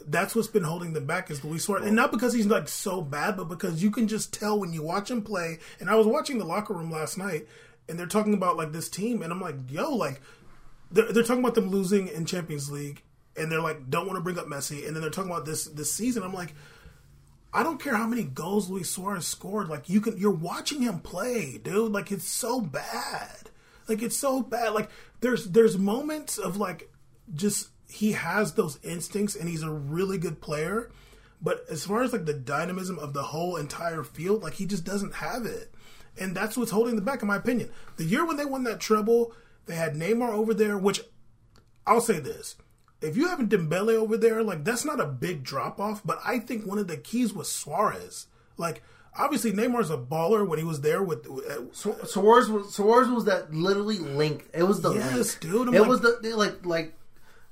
That's what's been holding them back is Luis Suarez, and not because he's like so bad, but because you can just tell when you watch him play. And I was watching the locker room last night, and they're talking about like this team, and I'm like, yo, like they're, they're talking about them losing in Champions League, and they're like, don't want to bring up Messi, and then they're talking about this this season. I'm like, I don't care how many goals Luis Suarez scored. Like you can, you're watching him play, dude. Like it's so bad. Like it's so bad. Like there's there's moments of like just he has those instincts, and he's a really good player. But as far as like the dynamism of the whole entire field, like he just doesn't have it. And that's what's holding them back, in my opinion. The year when they won that treble, they had Neymar over there, which I'll say this. If you have Dembele over there, like that's not a big drop off, but I think one of the keys was Suarez. Like obviously Neymar's a baller when he was there with uh, Su- Suarez was Suarez was that literally link. It was the Yes, link. dude, I'm it like- was the like like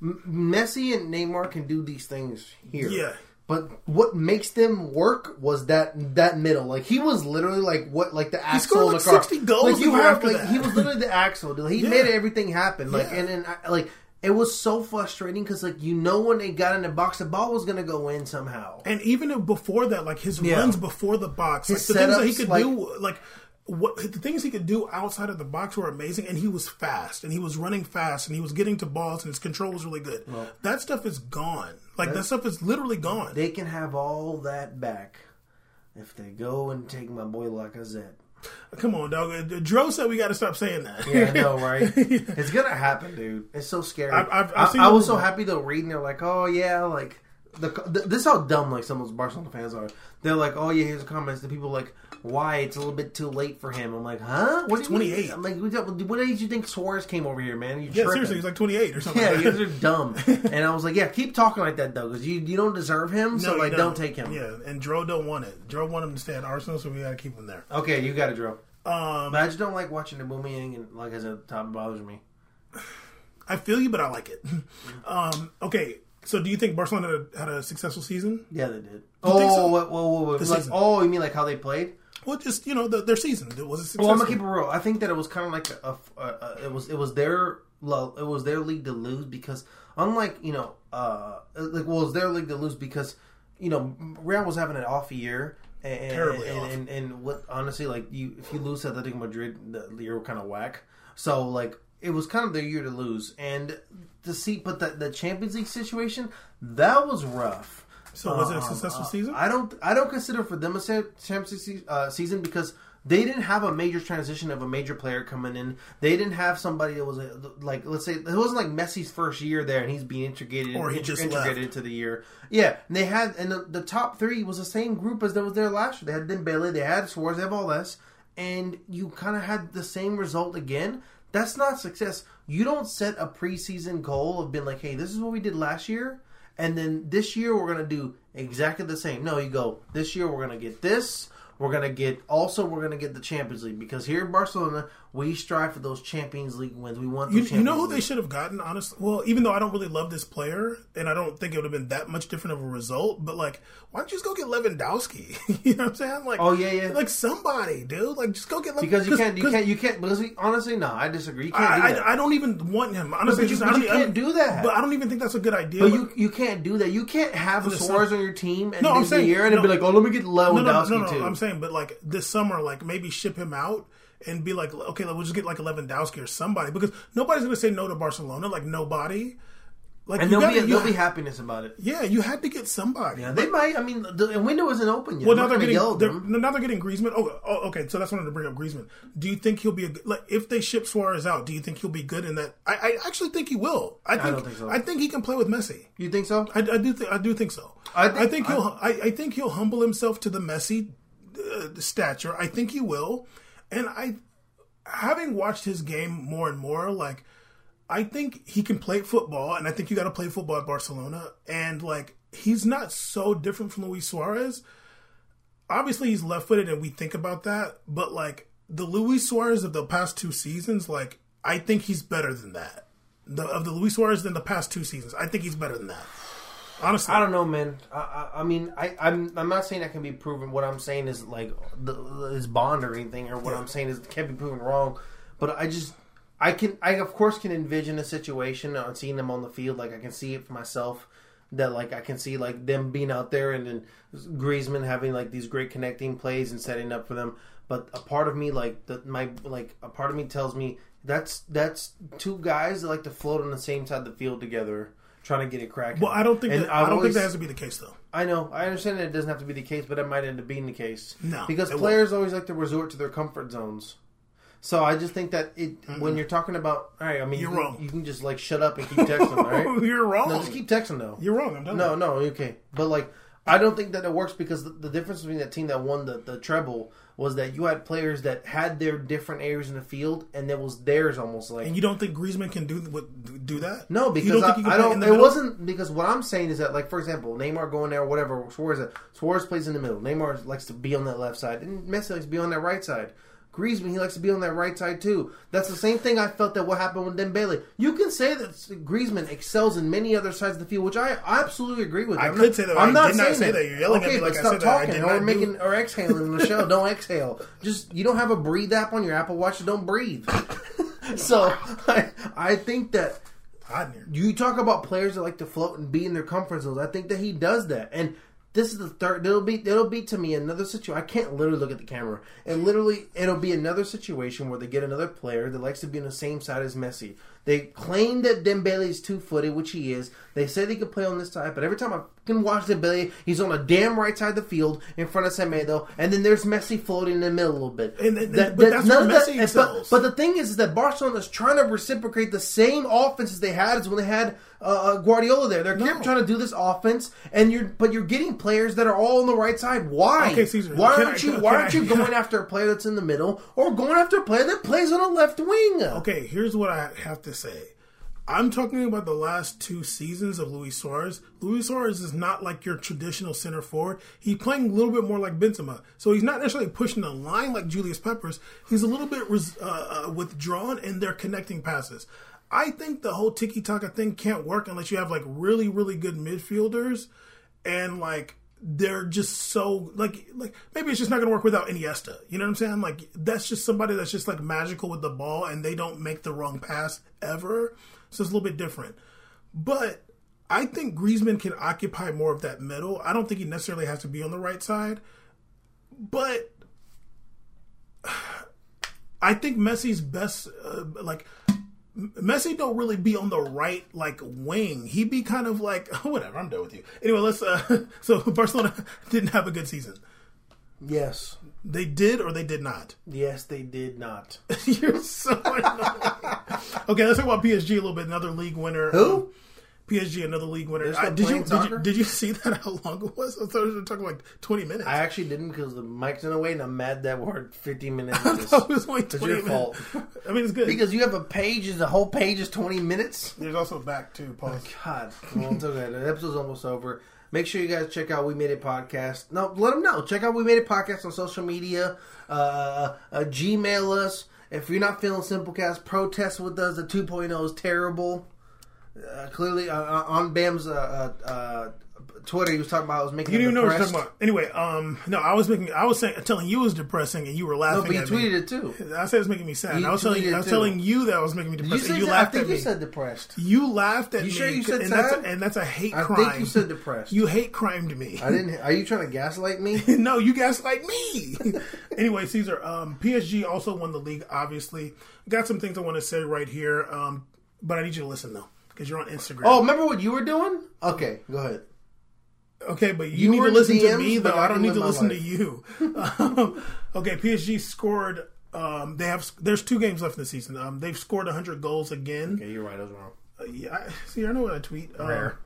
Messi and Neymar can do these things here. Yeah. But what makes them work was that that middle. Like he was literally like what like the axle like the car. 60 goals Like you have like that. he was literally the axle. Dude. He Yeah. made everything happen. Like Yeah. and then like it was so frustrating because like you know when they got in the box, the ball was gonna go in somehow. and even if before that, like his Yeah. runs before the box, like His the things that he could like- do, like what the things he could do outside of the box were amazing, and he was fast, and he was running fast, and he was getting to balls, and his control was really good. that stuff is gone. Like that stuff is literally gone. They can have all that back if they go and take my boy Lacazette. Come on, dog. Dro said we got to stop saying that. Yeah, I know, right? it's gonna happen, dude. It's so scary. I've- I've- I've I- I, was so happy though reading. They're like, oh yeah, like the this is how dumb like some of those Barcelona fans are. They're like, oh yeah, here's the comments. The people are like, why it's a little bit too late for him. I'm like, huh? What do you mean? 28. I'm like, what, age do you think Suarez came over here, man? You Yeah, tripping. seriously, he's like 28 or something. Yeah, like you guys are dumb. and I was like, yeah, keep talking like that though, because you you don't deserve him. so No, you like, don't. take him. Yeah, and Dro don't want it. Dro want him to stay at Arsenal, so we got to keep him there. Okay, you got to draw. Um, But I just don't like watching the booming, and like I said, top bothers me. I feel you, but I like it. Um, okay, so do you think Barcelona had a, had a successful season? Yeah, they did. Oh, so? whoa, whoa, whoa, whoa. Like, oh, you mean like how they played? Well, just you know, the, their season was it successful? Well, I'm gonna keep it real. I think that it was kind of like a, a, a, it was it was their it was their league to lose because unlike you know uh like well it was their league to lose because you know Real was having an off year. And, Terribly and, off. and, and what honestly like you if you lose to Atletico Madrid the, the year will kind of whack so like it was kind of their year to lose and to see but the, the Champions League situation that was rough So was it a Um, successful uh, season? I don't. I don't consider for them a Champions League uh, season because they didn't have a major transition of a major player coming in. They didn't have somebody that was a, like, let's say, it wasn't like Messi's first year there, and he's being integrated Or he inter- just integrated left. into the year. Yeah, and they had, and the, the top three was the same group as that was there last year. They had Dembele, they had Suarez, they have all this, and you kind of had the same result again. That's not success. You don't set a preseason goal of being like, hey, this is what we did last year and then this year we're gonna do exactly the same. No, you go this year we're gonna get this. We're gonna get also we're gonna get the Champions League because here in Barcelona we strive for those Champions League wins. We want You, you know who they should have gotten, honestly? Well, even though I don't really love this player, and I don't think it would have been that much different of a result, but like, why don't you just go get Lewandowski? you know what I'm saying? Like, Oh, yeah, yeah. like somebody, dude. Like, just go get Lew- because you can't you can't you can't because we, honestly no I disagree you can't do I, that. I, I don't even want him. Honestly, but you- just, but I don't, you don't- can't do that. But I don't even think that's a good idea. but you you can't do that. You can't have Suarez on your team and No, I'm the year and no. be like, oh, let me get Lewandowski no, no, no, too. I'm saying, but like this summer, like maybe ship him out and be like, okay, we'll just get like Lewandowski or somebody because nobody's going to say no to Barcelona. Like nobody. Like and you there'll gotta- be there'll be happiness about it. yeah, you had to get somebody. Yeah, they might. I mean, the window isn't open yet. Well, now they're gonna getting they're, now they're getting Griezmann. Oh, oh, okay. So that's what I wanted to bring up Griezmann. Do you think he'll be a good- like if they ship Suarez out? Do you think he'll be good in that? I, I actually think he will. I think don't think so. I think he can play with Messi. You think so? I, I do. Th- I do think so. I I think- think, he'll. I, I think he'll humble himself to the Messi uh, stature. I think he will. And I, having watched his game more and more, like I think he can play football, and I think you got to play football at Barcelona. And like he's not so different from Luis Suarez. Obviously, he's left-footed, and we think about that. But like the Luis Suarez of the past two seasons, like I think he's better than that. The, of the Luis Suarez than the past two seasons, I think he's better than that. Honestly, I don't know, man. I, I, I mean, I, I'm I'm not saying that can be proven. What I'm saying is like the, his bond or anything, or what Yeah. I'm saying is can't be proven wrong. But I just I can I of course can envision a situation on seeing them on the field. Like I can see it for myself. That like I can see like them being out there and then Griezmann having like these great connecting plays and setting up for them. But a part of me like the, my like a part of me tells me that's that's two guys that like to float on the same side of the field together, trying to get it cracking. well, I don't think And that, I've I don't always- think that has to be the case though. I know. I understand that it doesn't have to be the case, but it might end up being the case. No, because players always like to resort to their comfort zones. So I just think that it when you're talking about, all right, I mean, You're you, wrong. You can just like shut up and keep texting, all right? You're wrong. No, just keep texting though. You're wrong. I'm telling No, no, okay, but like I don't think that it works because the, the difference between that team that won the, the treble was that you had players that had their different areas in the field, and that was theirs almost like And you don't think Griezmann can do what, do that? no, You because don't I, think he can I don't. It middle? wasn't because what I'm saying is that, like for example, Neymar going there, or whatever. Suarez, Suarez plays in the middle. Neymar likes to be on that left side, and Messi likes to be on that right side. Griezmann, he likes to be on that right side too. That's the same thing I felt that what happened with Dembele. You can say that Griezmann excels in many other sides of the field, which I absolutely agree with. I I'm could not, say that. I'm not did not saying say that. You're yelling at okay, me like but I stop said that. Talking or not do- making or exhaling show. Don't exhale. Just you don't have a breathe app on your Apple Watch. so Don't breathe. so I, I think that Hot in here. you talk about players that like to float and be in their comfort zones. I think that he does that, and this is the third. It'll be it'll be to me another situation. I can't literally look at the camera, and literally it'll be another situation where they get another player that likes to be on the same side as Messi. They claim that Dembele is two footed, which he is. They said he could play on this side, but every time I can watch Dembele, he's on the damn right side of the field in front of Semedo, and then there's Messi floating in the middle a little bit. And- and- but that's none where Messi but, excels. but the thing is, is that Barcelona's trying to reciprocate the same offenses they had as when they had uh, uh, Guardiola there. They're No. trying to do this offense, and you're but you're getting players that are all on the right side. Why? Okay, Caesar, why aren't I- you Why aren't you going after a player that's in the middle, or going after a player that plays on a left wing? Okay, here's what I have to say. I'm talking about the last two seasons of Luis Suarez. Luis Suarez is not like your traditional center forward. He's playing a little bit more like Benzema. So he's not necessarily pushing the line like Julius Peppers. He's a little bit res- uh, uh, withdrawn and they're connecting passes. I think the whole tiki taka thing can't work unless you have like really, really good midfielders and like they're just so like like maybe it's just not gonna work without Iniesta. You know what I'm saying? Like that's just somebody that's just like magical with the ball and they don't make the wrong pass ever. So it's a little bit different. But I think Griezmann can occupy more of that middle. I don't think he necessarily has to be on the right side. But I think Messi's best uh, like Messi don't really be on the right like wing. He'd be kind of like whatever. I'm done with you. Anyway, let's. Uh, so Barcelona didn't have a good season. Yes, They did or they did not. yes, they did not. You're so annoying. okay, let's talk about PSG a little bit. Another league winner. Who? Um, PSG, another league winner. I- did, you, did you did you see that? How long it was? I thought we were talking like 20 minutes. I actually didn't because the mic's in the way, and I'm mad that we're 15 minutes. I thought it was only It's 20 your minutes. fault. I mean, it's good. Because you have a page, and the whole page is 20 minutes. There's also back too. Pause. God, well, it's okay. The episode's almost over. Make sure you guys check out We Made It podcast. No, let them know. Check out We Made It podcast on social media. Uh, uh, Gmail us if you're not feeling Simplecast. Protest with us. The 2.0 is terrible. Uh, clearly, uh, uh, on Bam's uh, uh, uh, Twitter, he was talking about I was making. You didn't know what you're talking about. Anyway, um, no, I was making, I was saying, telling you it was depressing, and you were No, laughing but you at tweeted me. it too. I said it was making me sad. You I was telling, tweeted I was too. telling you that it was making me you depressed, and you sad? I think at you me. said depressed. You laughed at You me. sure you said and that's, a, and that's a hate I crime. think you said depressed. You hate crimed me. I didn't. Are you trying to gaslight me? no, you gaslight me. anyway, Caesar, um, PSG also won the league. Obviously, got some things I want to say right here, um, but I need you to listen though because you're on Instagram. Oh, remember what you were doing? Okay, go ahead. Okay, but you, You need to listen to me though. I don't need to listen to you. Um, okay, PSG scored. Um, they have. There's two games left in the season. Um, they've scored 100 goals again. Okay, you're right. I was wrong. Uh, yeah, I, see, I know what I tweet. Um, Rare.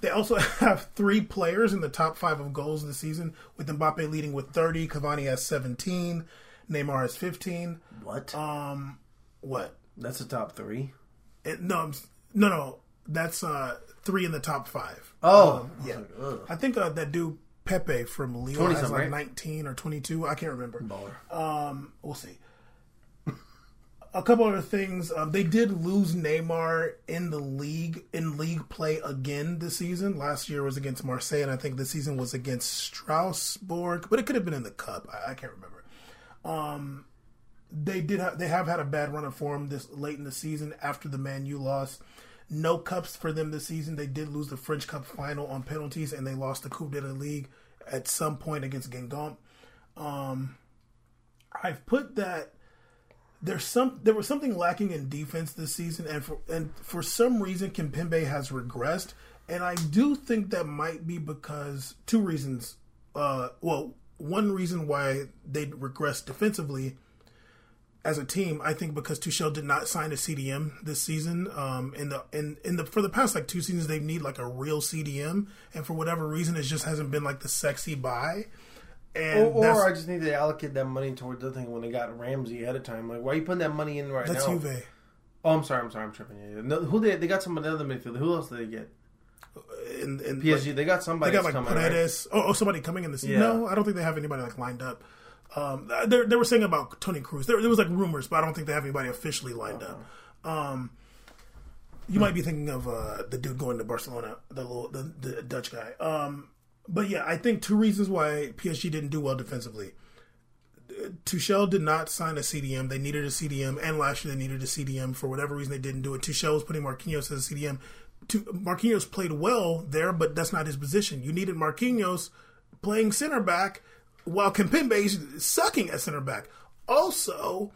they also have three players in the top five of goals of the season, with Mbappe leading with 30. Cavani has 17. Neymar has 15. What? Um, what? That's the top three. It, no, I'm, no, no. That's uh, three in the top five. Oh, Yeah, Ugh. I think uh, that dude Pepe from Lille 20 has like right? 19 or 22. I can't remember. Baller. Um, we'll see. a couple other things. Um, they did lose Neymar in the league in league play again this season. Last year was against Marseille, and I think this season was against Strasbourg, but it could have been in the cup. I, I can't remember. Um, they did. Ha- they have had a bad run of form this late in the season after the Man U loss. No cups for them this season. They did lose the French Cup final on penalties, and they lost the Coupe de la Ligue at some point against Guingamp. Um, I've put that there's some there was something lacking in defense this season, and for and for some reason Kimpembe has regressed, and I do think that might be because two reasons. Uh, well, one reason why they regressed defensively as a team, I think because Tuchel did not sign a CDM this season. Um, in the in in the for the past like two seasons, they need like a real CDM, and for whatever reason, it just hasn't been like the sexy buy. And Or, or I just need to allocate that money towards the thing when they got Ramsey ahead of time. Like, why are you putting that money in right that's now? Juve. Oh, I'm sorry, I'm sorry, I'm tripping. Yeah, yeah. No, who they they got some another midfielder. Who else did they get? In, in, PSG. they got somebody. They somebody. got like coming, right? Paredes. Oh, oh, somebody coming in the season. Yeah. No, I don't think they have anybody like lined up. Um, they they were saying about Toni Kroos. There, there was like rumors, but I don't think they have anybody officially lined up. Um, you might be thinking of uh, the dude going to Barcelona, the little the, the Dutch guy. Um, but yeah, I think two reasons why PSG didn't do well defensively. Tuchel did not sign a CDM. They needed a CDM, and last year they needed a CDM for whatever reason they didn't do it. Tuchel was putting Marquinhos as a CDM. Tu- Marquinhos played well there, but that's not his position. You needed Marquinhos playing center back while Kimpembe is sucking at center back. Also,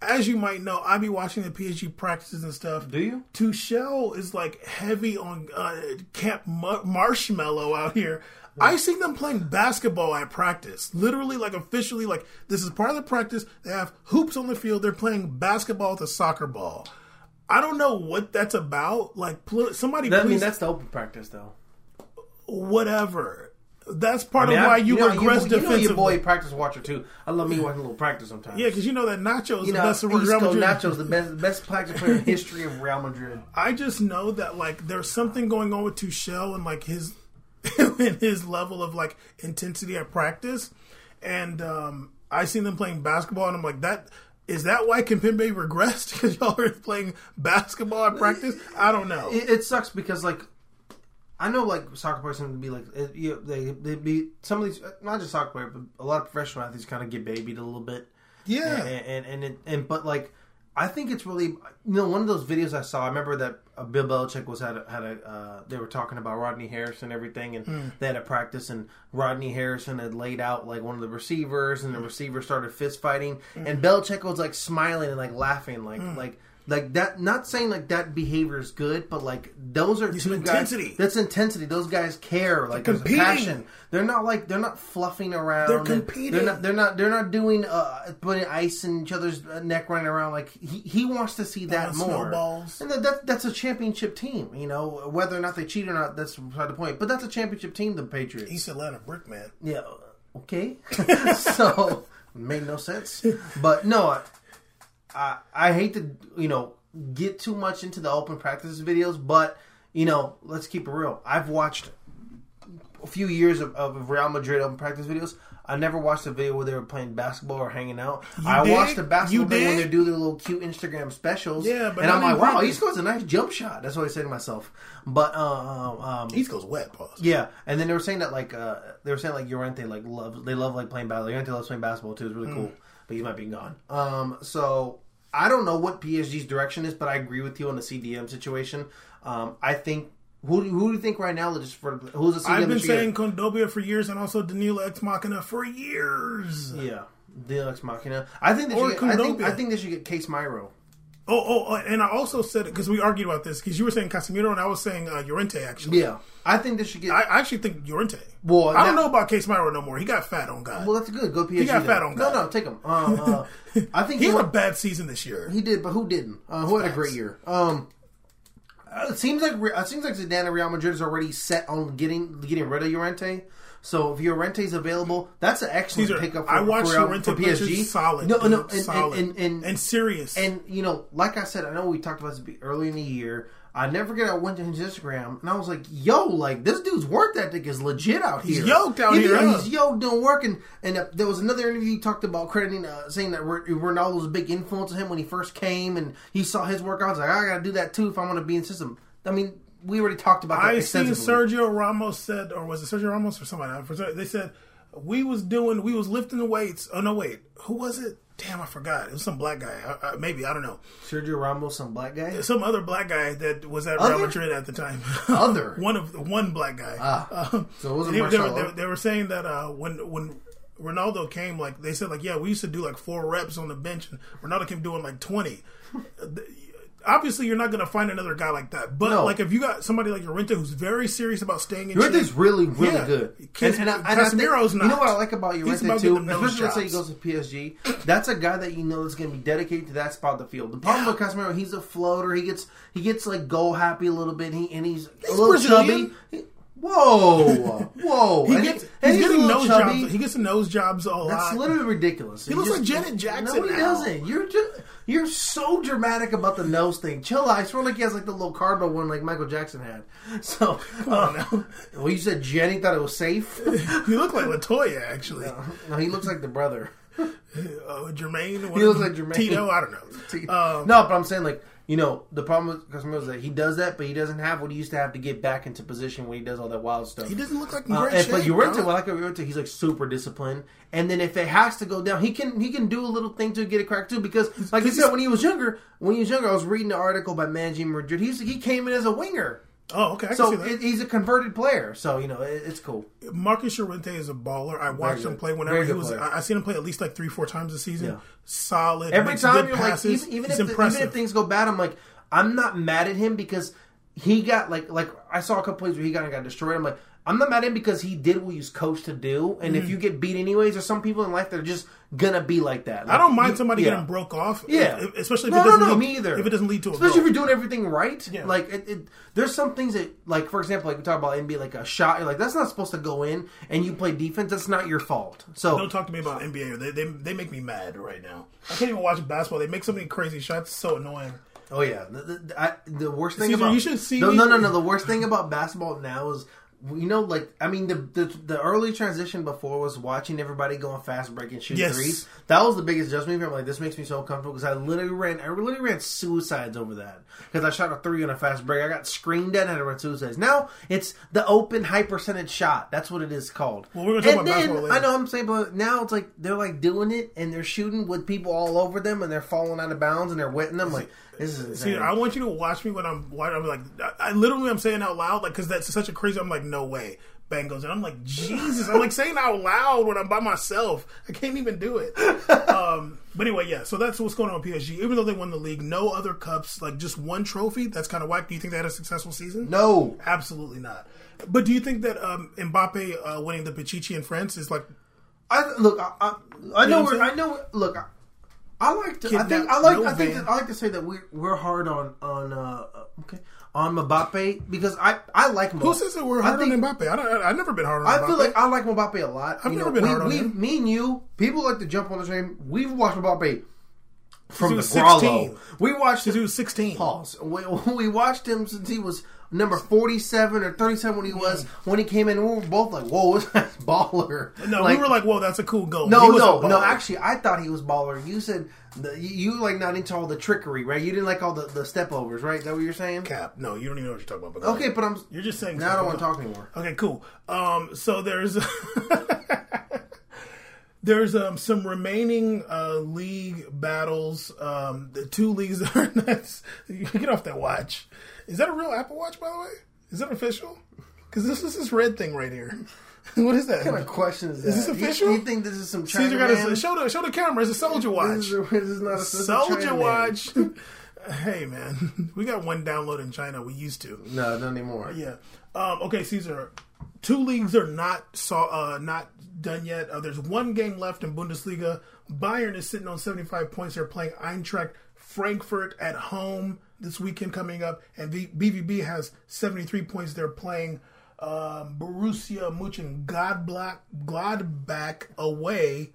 as you might know, I be watching the PSG practices and stuff. Do you? Tuchel is like heavy on uh, Camp Mar- Marshmallow out here. I see them playing basketball at practice. Literally, like officially, like this is part of the practice. They have hoops on the field. They're playing basketball with a soccer ball. I don't know what that's about. Like pl- somebody, That, I mean, please, that's the open practice, though. whatever. That's part I mean, of why I- you, know, regress you, you know your boy practice watcher too. I love me watching a little practice sometimes. yeah, because you know that Nacho is you the know, best Real Madrid. Nacho's the best best practice player in history of Real Madrid. I just know that like there's something going on with Tuchel and like his and his level of like intensity at practice, and um, I seen them playing basketball, and I'm like, that is that why Kimpembe regressed because y'all are playing basketball at practice? I don't know. It, it sucks because like I know like soccer players tend to be like it, you know, they they be some of these eh, not just soccer players but a lot of professional athletes kind of get babied a little bit. yeah, and and and, it, and but like I think it's really you know one of those videos I saw. I remember that uh, Bill Belichick was had a, had a uh, they were talking about Rodney Harrison and everything, and hmm. they had a practice, and Rodney Harrison had laid out like one of the receivers, and the hmm. receiver started fist fighting, and hmm. Belichick was like smiling and like laughing, like like. Like that, not saying like that behavior is good, but like those are two some guys. That's intensity. Those guys care. Like there's a competing. passion. They're not like they're not fluffing around. They're competing. They're not. They're not. They're not doing uh, putting ice in each other's neck, running around. Like he, he wants to see that more. snowballs. And that, that that's a championship team. You know whether or not they cheat or not. That's beside the point. But that's a championship team. The Patriots. East Atlanta Brickman. Yeah. Okay. so made no sense. But no, I, I I hate to you know get too much into the open practice videos, but you know let's keep it real. I've watched a few years of, of Real Madrid open practice videos. I never watched a video where they were playing basketball or hanging out. I did? watched the basketball You video when they do their little cute Instagram specials. Yeah, but and I'm like, wow, think- he scores a nice jump shot. That's what I say to myself. But um, um, Isco's wet. Pause. yeah, and then they were saying that like uh, they were saying like Llorente like love they love like playing basketball. Llorente loves playing basketball too. It's really cool, but he might be gone. Um, so I don't know what PSG's direction is, but I agree with you on the CDM situation. Um, I think who do- who do you think right now? For who's the CDM? I've been that you get? saying Kondogbia for years, and also Danilo Ex Machina for years. yeah, Deluxe Machina. I think they Or should. Get, I think I think they should get Casemiro. Oh, oh, oh, and I also said it because we argued about this because you were saying Casemiro and I was saying uh, Llorente. Actually, Yeah, I think they should get. I I actually think Llorente. Well, I don't now- know about Casemiro no more. He got fat on God. well, that's good. Go PSG. got then. fat on No, guy. no, take him. Uh, uh, I think he he had a bad season this year. He did, but who didn't? Uh, who had a great year? Um, uh, it seems like it seems like Zidane and Real Madrid is already set on getting getting rid of Llorente. So if Llorente is available, that's an excellent are, pickup. For, I watched for, Llorente for PSG. solid. No, dude, no, and, solid and, and, and, and serious. and you know, like I said, I know we talked about this early in the year. I never forget. I went to his Instagram and I was like, "Yo, like this dude's work ethic is legit out here. He's yoked out He- here? He's yoked doing work." And, and uh, there was another interview he talked about crediting, uh, saying that Ronaldo was a big influence on him when he first came, and he saw his workouts. Like, I got to do that too if I want to be in system. I mean, we already talked about that I seen. Sergio Ramos said, or was it Sergio Ramos or somebody? They said we was doing, we was lifting the weights. Oh no, wait, who was it? Damn, I forgot. It was some black guy. I, I, maybe I don't know. Sergio Ramos, some black guy. Some other black guy that was at Other? Real Madrid at the time. Other? one of one black guy. Ah. Um, So it wasn't they, they, were, they, they were saying that uh, when when Ronaldo came, like they said, like yeah, we used to do like four reps on the bench, and Ronaldo came doing like twenty. Obviously, you're not going to find another guy like that. But No. like if you got somebody like Llorente who's very serious about staying in Llorente's really, really Yeah. good. Kids- I- I think- Casemiro's You know what I like about He's Llorente about too, especially let's say he goes to PSG. That's a guy that you know is going to be dedicated to that spot of the field. The problem Yeah. with Casemiro, he's a floater. He gets he gets like goal happy a little bit. He and he's, a little Brazilian. chubby. He- whoa, whoa! He gets and he's a getting nose chubby. jobs. He gets nose jobs a lot. That's literally ridiculous. He looks like Janet Jackson No, he now. doesn't. You're just you're so dramatic about the nose thing. Chill out. I swear like he has like the little cardinal one like Michael Jackson had. So, on uh, now. well, you said Jenny thought it was safe. you look like Latoya actually. no, he looks like the brother. Uh, Jermaine. He looks like Jermaine. Tito. I don't know. Um, no, but I'm saying like you know the problem with Casemiro is that he does that, but he doesn't have what he used to have to get back into position when he does all that wild stuff. he doesn't look like Uh, great shape. but Llorente, like Llorente, he's like super disciplined. And then if it has to go down, he can he can do a little thing to get it cracked too. Because like I Because said, when he was younger, when he was younger, I was reading an article by Managing Madrid. He's he came in as a winger, Oh, okay. I can so see that. it, he's a converted player. So you know it, it's cool. Marcos Llorente is a baller. I watched him play whenever he was. player. I, I seen him play at least like three, four times a season. Yeah. Solid. Every time you're passes. like, even, even if the, even if things go bad, I'm like, I'm not mad at him because he got like like I saw a couple plays where he kind of got destroyed. I'm like, I'm not mad at him because he did what he was coached to do. And Mm-hmm. if you get beat anyways, there's some people in life that are just gonna be like that. I don't mind somebody yeah. getting broke off. Yeah, if- especially if no, it doesn't no, no, lead, me either. If it doesn't lead to a especially if you're doing everything right. Yeah. Like it, it, there's some things that, like for example, like we talk about NBA, like a shot, like that's not supposed to go in, and you play defense. That's not your fault. So Don't talk to me about NBA. They, they they make me mad right now. I can't even watch basketball. They make so many crazy shots. It's so annoying. Oh yeah, the, the, I, the worst thing Caesar, about you should see no, no, no. The worst thing about basketball now is you know, like I mean, the the, the early transition before was watching everybody going fast break and shoot Yes. threes. That was the biggest adjustment. I'm like, this makes me so uncomfortable because I literally ran, I literally ran suicides over that because I shot a three on a fast break. I got screamed at and I run suicides. Now it's the open high percentage shot. That's what it is called. Well, we're gonna talk and about then. I know I'm saying, but now it's like they're like doing it and they're shooting with people all over them and they're falling out of bounds and they're wetting them. Like this is See. I want you to watch me when I'm. When I'm like, I, I literally I'm saying out loud, like, because that's such a crazy. I'm like, no way. Bang goes, and I'm like, Jesus. I'm like saying out loud when I'm by myself. I can't even do it. um, but anyway, yeah. So that's what's going on with PSG. Even though they won the league, no other cups, like just one trophy. That's kind of whack. Do you think they had a successful season? no. absolutely not. But do you think that um, Mbappe uh, winning the Pichichi in France is like? I look. I, I, I know. know where, I know. Look. I, I like to. I think. I like. no I think. That, I like to say that we're we're hard on on uh okay on Mbappe because I I like Mbappe. Who says that we're I hard think- on Mbappe? I don't, I've never been hard on I feel like I like Mbappe a lot. I've You never know, been we, hard on we, him. Me and you, people like to jump on the train. We've watched Mbappe from he the Grollo. 16. We watched since he was 16. Pause. We, we watched him since he was number forty-seven or thirty-seven when he was when he came in. We were both like, "Whoa, guy's baller!" No, Like, we were like, "Whoa, that's a cool goal." No, no, no. Actually, I thought he was baller. You said the, you, you like not into all the trickery, right? You didn't like all the, the step overs, right? Is that what you're saying? cap. No, you don't even know what you're talking about. But Okay, ahead. but I'm you're just saying. now. I don't want to talk anymore. Okay, cool. Um, so there's there's um some remaining uh league battles. Um, the two leagues that are that's get off that watch. Is that a real Apple Watch, by the way? Is that official? Because this is this red thing right here. what is that? What kind of question is that? Is this You- official? You, think this is some China Caesar got man? a, show the show the camera. It's a soldier watch. This is, this is not a this is a Soldier watch. hey man, we got one download in China. We used to. No, not anymore. Yeah. Um, okay, Caesar. Two leagues are not saw uh, not done yet. Uh, there's one game left in Bundesliga. Bayern is sitting on 75 points. They're playing Eintracht Frankfurt at home this weekend coming up, and v- BVB has 73 points. They're playing um, Borussia Mönchengladbach Gladbach Gladbach away.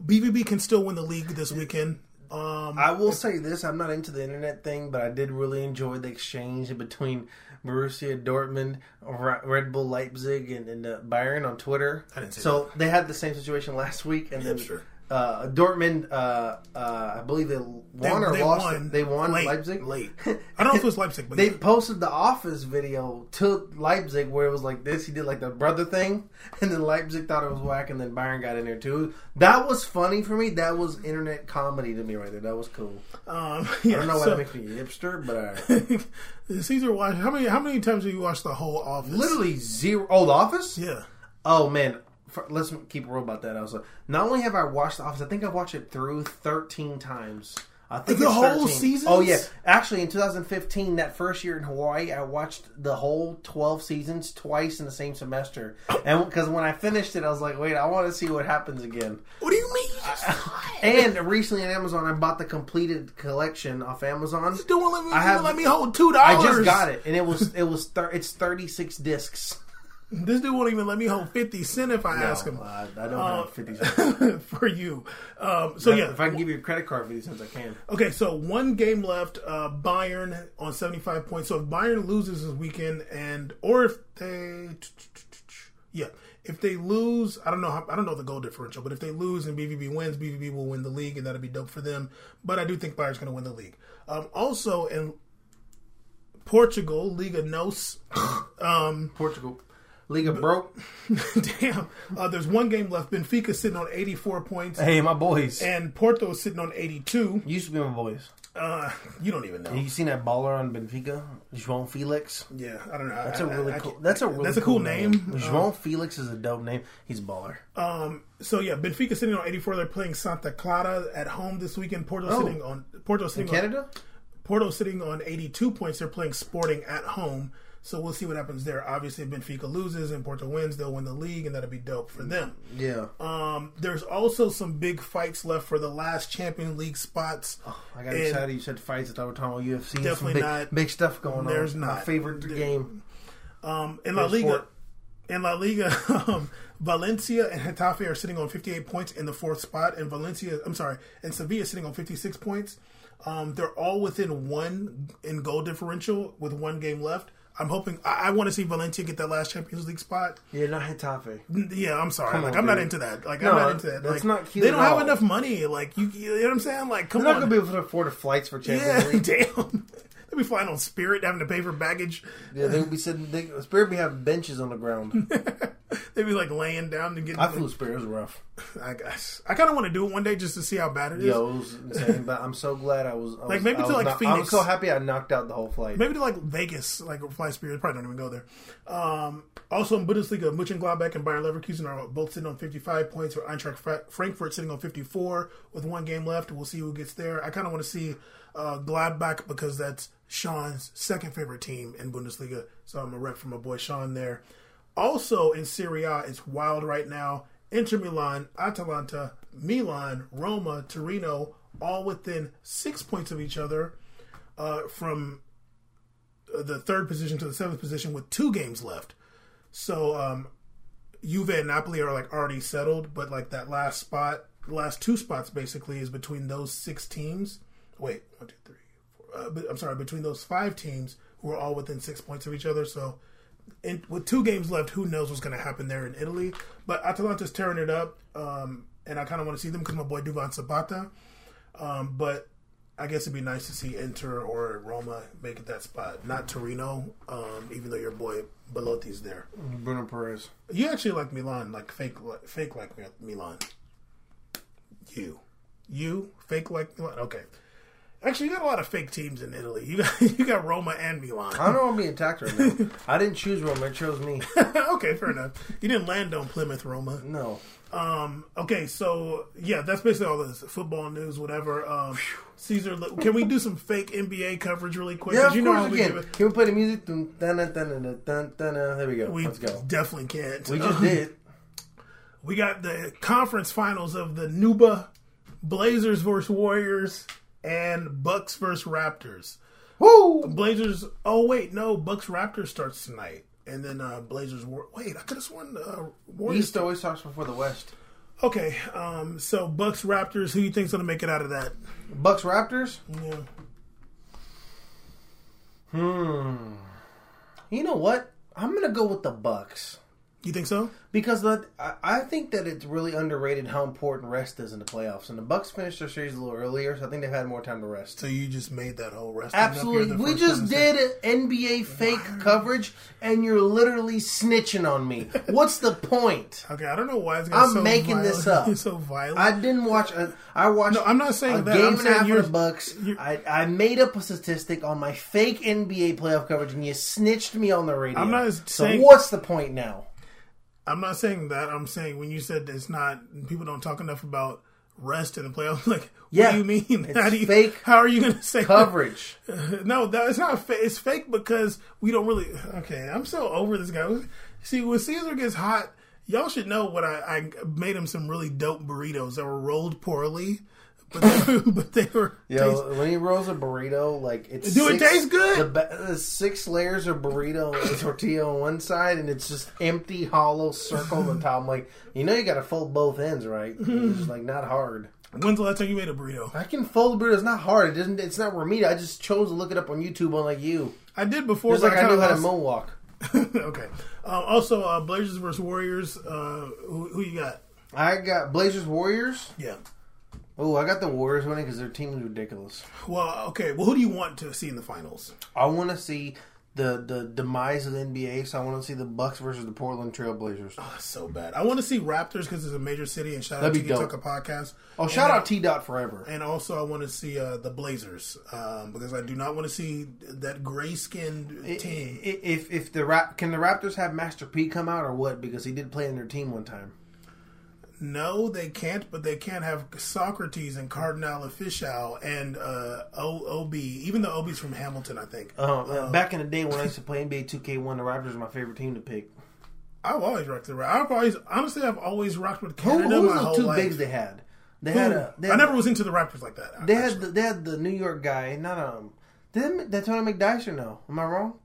BVB can still win the league this weekend. Um, I will say this: I'm not into the internet thing, but I did really enjoy the exchange between Borussia Dortmund, Red Bull Leipzig, and, and uh, Bayern on Twitter. I didn't see so they had the same situation last week, and then Hipster. Uh, Dortmund, uh, uh, I believe they won they, or they lost. won. They won late, Leipzig. late. I don't know if it was Leipzig, but They yeah. posted the Office video to Leipzig where it was like this. He did like the brother thing, and then Leipzig thought it was whack, and then Bayern got in there too. That was funny for me. That was internet comedy to me right there. That was cool. um, I don't know why so- that makes me hipster, but uh, Caesar watched how many how many times have you watched the whole Office? literally zero. Oh, The Office. yeah. Oh man, For, let's keep real about that. Also, not only have I watched The Office, I think I've watched it through thirteen times. I think The whole season. Oh yeah, actually, in 2015, that first year in Hawaii, I watched the whole 12 seasons twice in the same semester. And because when I finished it, I was like, wait, I want to see what happens again. What do you mean? You just And recently on Amazon, I bought the completed collection off Amazon. don't want let me, I have- let me hold two I just got it, and it was it was thir- it's 36 discs. This dude won't even let me hold fifty cent if I ask him No, I, I don't have 50 cents. for you. Um, so yeah, If I can give you a credit card 50 cents, I can. Okay, so one game left. Uh, Bayern on seventy-five points. So if Bayern loses this weekend, and or if they, yeah, if they lose, I don't know. How, I don't know the goal differential, but if they lose and BVB wins, BVB will win the league, and that'll be dope for them. But I do think Bayern's going to win the league. Um, also in Portugal, Liga Nos. um, Portugal. Liga broke. damn, uh, there's one game left. Benfica sitting on eighty-four points, Hey, my boys. and Porto sitting on eighty-two. Used to be my boys. Uh, you don't even know. You seen that baller on Benfica, João Felix? Yeah, I don't know. That's a a really I, cool. I, That's a really that's a cool name. João Felix is a dope name. He's a baller. Um, so yeah, Benfica sitting on 84. They're playing Santa Clara at home this weekend. Porto Oh. sitting on Porto sitting on, Canada. Porto sitting on 82 points. They're playing Sporting at home. So we'll see what happens there. Obviously, if Benfica loses and Porto wins, they'll win the league, and that'll be dope for them. Yeah. Um, there's also some big fights left for the last Champions League spots. I got and- excited. You said fights. I thought we were talking about UFC. Definitely some big, not. Big stuff going There's on. My not. My favorite There- game. Um, in La Liga, sport. in La Liga, um, Valencia and Getafe are sitting on 58 points in the fourth spot, and Valencia, I'm sorry, and Sevilla sitting on 56 points. Um, they're all within one in goal differential with one game left. I'm hoping. I, I want to see Valencia get that last Champions League spot. Yeah, not Getafe. Yeah, I'm sorry. Come like on, I'm not into that. Like No, I'm not into that. that's not cute They don't have all. enough money. Like you, you know what I'm saying? Like come They're not gonna be able to afford the flights for Champions yeah, League. damn. They'll be flying on Spirit, having to pay for baggage. Yeah, they'll be sitting. They, Spirit be having benches on the ground. They'd be like laying down to get. I flew Spirit. It was rough. I guess I kind of want to do it one day just to see how bad it is. Yo, it was insane. But I'm so glad I was. I was Like, maybe I to, like, not- Phoenix. was so happy I knocked out the whole flight. Maybe to like Vegas, like fly Spirit. Probably don't even go there. Um, also in Bundesliga, Mönchengladbach and Bayer Leverkusen are both sitting on 55 points. Or Eintracht Frankfurt sitting on 54 with one game left. We'll see who gets there. I kind of want to see uh, Gladbach because that's Sean's second favorite team in Bundesliga. So I'm a rep for my boy Sean there. Also in Serie A, it's wild right now. Inter Milan, Atalanta, Milan, Roma, Torino, all within six points of each other uh, from uh, the third position to the seventh position with two games left. So um, Juve and Napoli are like already settled, but like that last spot, the last two spots basically is between those six teams. Wait, one, two, three. Uh, I'm sorry, between those five teams who are all within six points of each other. So in, with two games left, who knows what's going to happen there in Italy? But Atalanta's tearing it up, um, and I kind of want to see them because my boy Duvan Zapata. Um, but I guess it'd be nice to see Inter or Roma make it that spot, not Torino. Um, even though your boy Belotti's there, Bruno Peres. you actually like Milan, like fake, like, fake like Milan. You, you fake like Milan. Okay, actually, you got a lot of fake teams in Italy. You got you got Roma and Milan. I don't know. I'm being attacked right now. I didn't choose Roma; It chose me. okay, fair enough. You didn't land on Plymouth, Roma. No. Um, okay, so yeah, that's basically all this football news, whatever. Um, Caesar, can we do some fake NBA coverage really quick? Yeah, of you know course we can. it. Can we play the music? Dun, dun, dun, dun, dun, dun, dun, dun. There we go. We Let's go. definitely can't. We just Um, did. We got the conference finals of the Nuba Blazers versus Warriors and Bucks versus Raptors. Woo! Blazers. Oh wait, no, Bucks Raptors starts tonight, and then uh Blazers. War- wait, I could have sworn uh, Warriors. East always starts before the West. Okay, um, so Bucks Raptors. Who you think's gonna make it out of that? Bucks Raptors. Yeah. Hmm. You know what? I'm gonna go with the Bucks You think so? because the, I, think that it's really underrated how important rest is in the playoffs. And the Bucks finished their series a little earlier, so I think they've had more time to rest. So you just made that whole rest. thing up here Absolutely. We just did NBA fake coverage, and you're literally snitching on me. What's the point? Okay, I don't know why it's I'm so making violent. this up. It's so violent. I didn't watch. A, I watched. No, I'm not saying a that. game I'm and a half of the Bucks. I, I made up a statistic on my fake NBA playoff coverage, and you snitched me on the radio. I'm not so saying- what's the point now? I'm not saying that. I'm saying when you said it's not, people don't talk enough about rest in the playoffs. Like, Yeah, what do you mean? it's how do you, fake How are you going to say that? Coverage. No, that it's not. Fake. It's fake because we don't really. Okay, I'm so over this guy. See, when Caesar gets hot, y'all should know what I, I made him some really dope burritos that were rolled poorly, but they, but they were. Yo, taste- when he rolls a burrito, like it's Do it six- taste good? The, the six layers of burrito and tortilla on one side, and it's just empty, hollow circle on the top. I'm like, you know, you got to fold both ends, right? It's like not hard. When's the last time you made a burrito? I can fold a burrito. It's not hard. It doesn't. It's not Ramita. I just chose to look it up on YouTube, unlike you. I did before. Just like I kinda knew how to moonwalk. okay. Um, also, uh, Blazers versus Warriors. Uh, who, who you got? I got Blazers Warriors. Yeah. Oh, I got the Warriors winning because their team is ridiculous. Well, okay. Well, who do you want to see in the finals? I want to see the the demise of the NBA. So I want to see the Bucks versus the Portland Trail Blazers. Oh, so bad. I want to see Raptors because it's a major city. And shout out That'd to be the dope. Tucker podcast. Oh, shout And, out T Dot forever. And also, I want to see uh, the Blazers um, because I do not want to see that gray skinned team. If if the Rap can the Raptors have Master P come out or what? Because he did play in their team one time. No, they can't, but they can't have Saukrates and Kardinal Offishall and uh, OB, even though OB's from Hamilton, I think. Uh, back in the day when I used to play NBA 2K1, the Raptors were my favorite team to pick. I've always rocked the Raptors. I've always, honestly, I've always rocked with Canada who was my the whole two life. bigs they had? They Who? had a. They had, I never was into the Raptors like that. They had the, they had the New York guy, not um. Did that Tony McDyess or no? Am I wrong?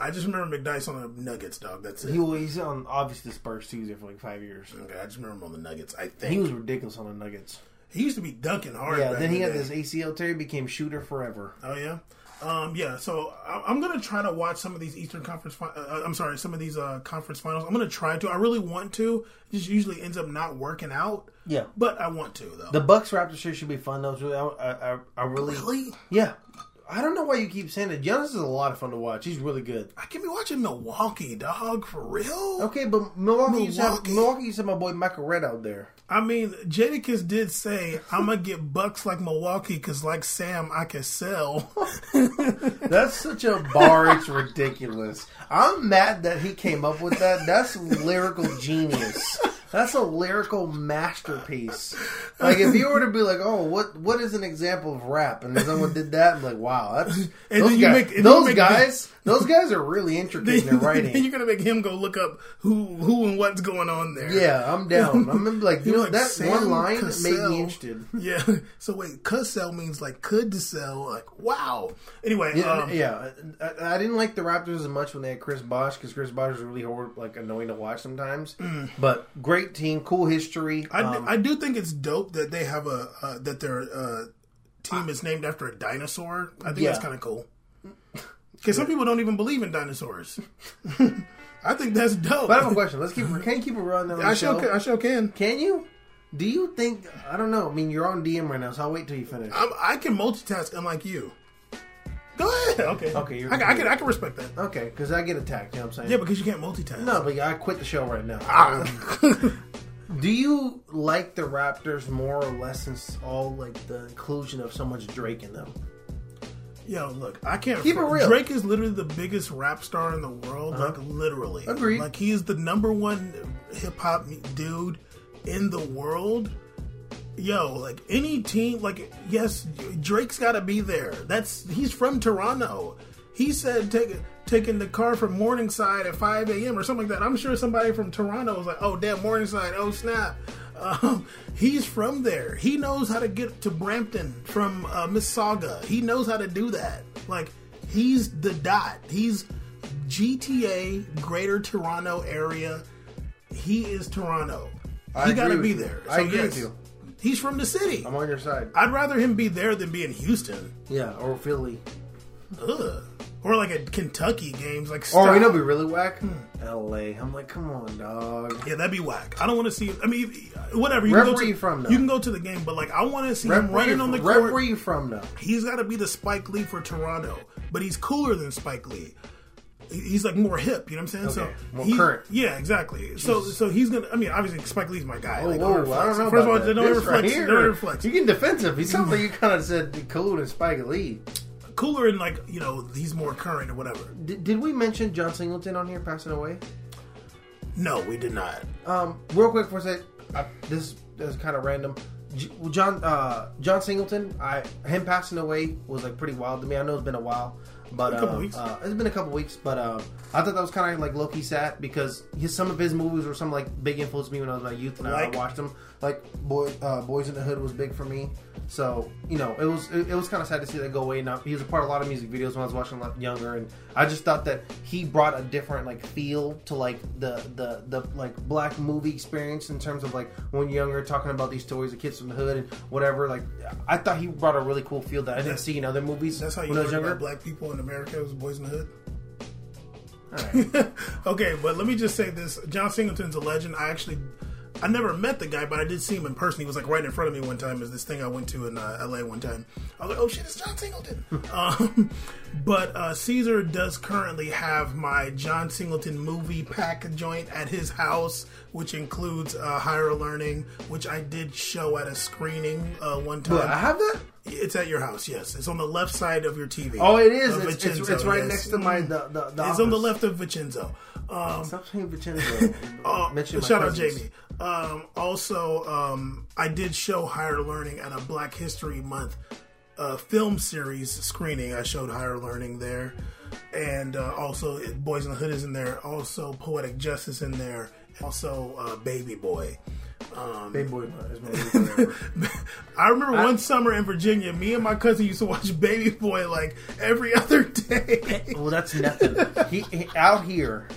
I just remember McDyess on the Nuggets, dog. That's it. He was he's on obviously the Spurs too. He was there for like five years. okay, I just remember him on the Nuggets. I think He was ridiculous on the Nuggets. He used to be dunking hard. Yeah, back then he had day. this ACL tear. He became shooter forever. Oh yeah, um, yeah. So I- I'm gonna try to watch some of these Eastern Conference. Fi- uh, I'm sorry, some of these uh, conference finals. I'm gonna try to. I really want to. It just usually ends up not working out. Yeah. but I want to though. The Bucks Raptors series should be fun though. I, I, I really, really, yeah. I don't know why you keep saying it. Giannis is a lot of fun to watch. He's really good. I can be watching Milwaukee, dog, for real. Okay, but Milwaukee, used to have Milwaukee. Milwaukee used to have my boy Michael Redd out there. I mean, Jadakiss did say, "I'm gonna get Bucks like Milwaukee because, like Sam, I can sell." That's such a bar. it's ridiculous. I'm mad that he came up with that. That's lyrical genius. That's a lyrical masterpiece. Like if you were to be like, "Oh, what what is an example of rap?" and someone did that, I'm like, "Wow, that's And those guys. make- those guys, those guys are really intricate in their then writing." you're gonna make him go look up who who and what's going on there. Yeah, I'm down. I'm like, you know, like, that Sam one line Cassell. made me interested. Yeah. So wait, Cassell means like could to sell. Like wow. Anyway, Yeah, um, yeah. I, I didn't like the Raptors as much when they had Chris Bosh because Chris Bosh was really hard, like annoying to watch sometimes. But great team, cool history. Mm. I, Um, I do think it's dope that they have a uh, that their uh, team is named after a dinosaur. I think that's kind of cool. Because some people don't even believe in dinosaurs. I think that's dope. but I have a question. Let's keep. Can you keep it running on I show? sure, can, I sure can. Can you? Do you think? I don't know. I mean, you're on DM right now, so I'll wait till you finish. I'm, I can multitask unlike you. Go ahead. Okay. Okay, you're I, can- I can I can respect that. Okay, because I get attacked. You know what I'm saying? Yeah, because you can't multitask. No, but I quit the show right now. Ah. Do you like the Raptors more or less since all like the inclusion of so much Drake in them? Yo, look, I can't. Keep it real. Uh-huh. Drake is literally the biggest rap star in the world. Like literally, Agreed. Like he is the number one hip hop dude in the world. Yo, like any team, like yes, Drake's got to be there. That's he's from Toronto. He said take, taking the car from Morningside at 5 a.m. or something like that. I'm sure somebody from Toronto was like, "Oh damn, Morningside! Oh snap!" Um, he's from there. He knows how to get to Brampton from uh, Mississauga. He knows how to do that. Like he's the dot. He's GTA Greater Toronto area. He is Toronto. I he got to be you. there. I agree with you. He's from the city. I'm on your side. I'd rather him be there than be in Houston. Yeah, or Philly. Ugh. Or like at Kentucky games, like stop. you know, be really whack. Hmm. L.A. I'm like, come on, dog. Yeah, that'd be whack. I don't want to see. I mean, whatever. You Rep can go where to, you from, though? You can go to the game, but like, I want to see Rep him where, you running on the rep court. where you from, though. He's got to be the Spike Lee for Toronto, but he's cooler than Spike Lee. He- He's like more hip, you know what I'm saying? Okay, so more he- current. Yeah, exactly. So so he's gonna. I mean, obviously Spike Lee's my guy. Oh, like, whoa, don't I don't know. First about of all, that. don't ever right flex. here, Don't ever flex. You getting defensive. He sounds like you kind of said cool and Spike Lee. Cooler and like you know he's more current or whatever. Did, did we mention John Singleton on here passing away? No, we did not. Um, real quick for a sec, I, this, this is kind of random. J- John uh, John Singleton, I him passing away was like pretty wild to me. I know it's been a while, but A couple uh, weeks. uh, it's been a couple weeks. But uh, I thought that was kind of like low key sad because his, some of his movies were some like big influence to me when I was like youth and I- Like? I watched them. Like Boy, uh, Boys in the Hood was big for me. So you know, it was it, it was kind of sad to see that go away. Now he was a part of a lot of music videos when I was watching a lot younger, and I just thought that he brought a different like feel to like the the the like black movie experience in terms of like when younger, talking about these stories of kids from the hood and whatever. Like I thought he brought a really cool feel that I didn't see in other movies. That's how you when I was younger. black people in America was Boys in the Hood. Alright. okay, but let me just say this: John Singleton's a legend. I actually, I never met the guy, but I did see him in person. He was like right in front of me one time. Is this thing I went to in uh, L.A. one time? I was like, oh shit, it's John Singleton. um, but uh, Caesar does currently have my John Singleton movie pack joint at his house, which includes uh, Higher Learning, which I did show at a screening uh, one time. I have that. It's at your house, yes. It's on the left side of your TV. Oh, it is. It's, it's, it's right yes. next to my the the. the It's on the left of Vincenzo. Um, Stop saying Vincenzo. uh, shout out. Jamie. Um, also, um, I did show Higher Learning at a Black History Month uh, film series screening. I showed Higher Learning there, and uh, also Boys in the Hood is in there. Also, Poetic Justice in there. Also, uh, Baby Boy. Um, Big boy is my movie forever. I remember one summer in Virginia, me and my cousin used to watch Baby Boy like every other day. Well, that's nothing. he, he- out here,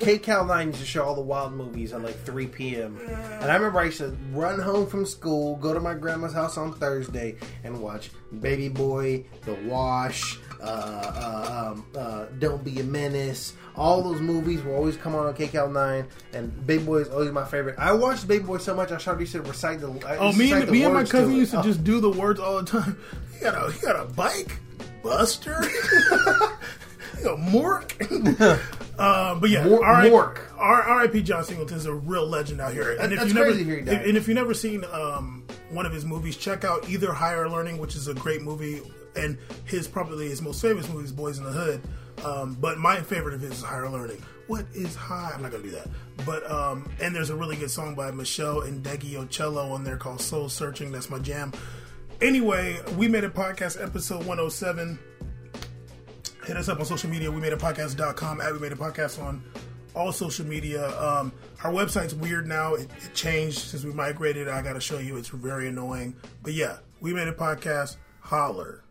KCAL 9 used to show all the wild movies at like 3 p.m. And I remember I used to run home from school, go to my grandma's house on Thursday, and watch Baby Boy, The Wash, uh, uh, um, uh, Don't Be a Menace. All those movies will always come on on KCAL 9, and Baby Boy is always my favorite. I watched Baby Boy so much I started used to recite the. I Oh, me and the me and my cousin it. used to Oh. just do the words all the time. You got a you got a bike, Buster, you got Mork. Uh, but yeah, Mor- Mork. R.I.P. John Singleton's a real legend out here. And if That's you never, crazy to hear he died. and if you've never seen um, one of his movies, check out either Higher Learning, which is a great movie, and his probably his most famous movie is Boys in the Hood. Um, but my favorite of his is Higher Learning. What is high? I'm not gonna do that. But um, and there's a really good song by Meshell Ndegeocello on there called Soul Searching. That's my jam. Anyway, we made a podcast episode 107 hit us up on social media. We made a podcast.com at we made a podcast on all social media. Um, our website's weird now. It, it changed since we migrated. I got to show you. It's very annoying. But yeah, we made a podcast. Holler.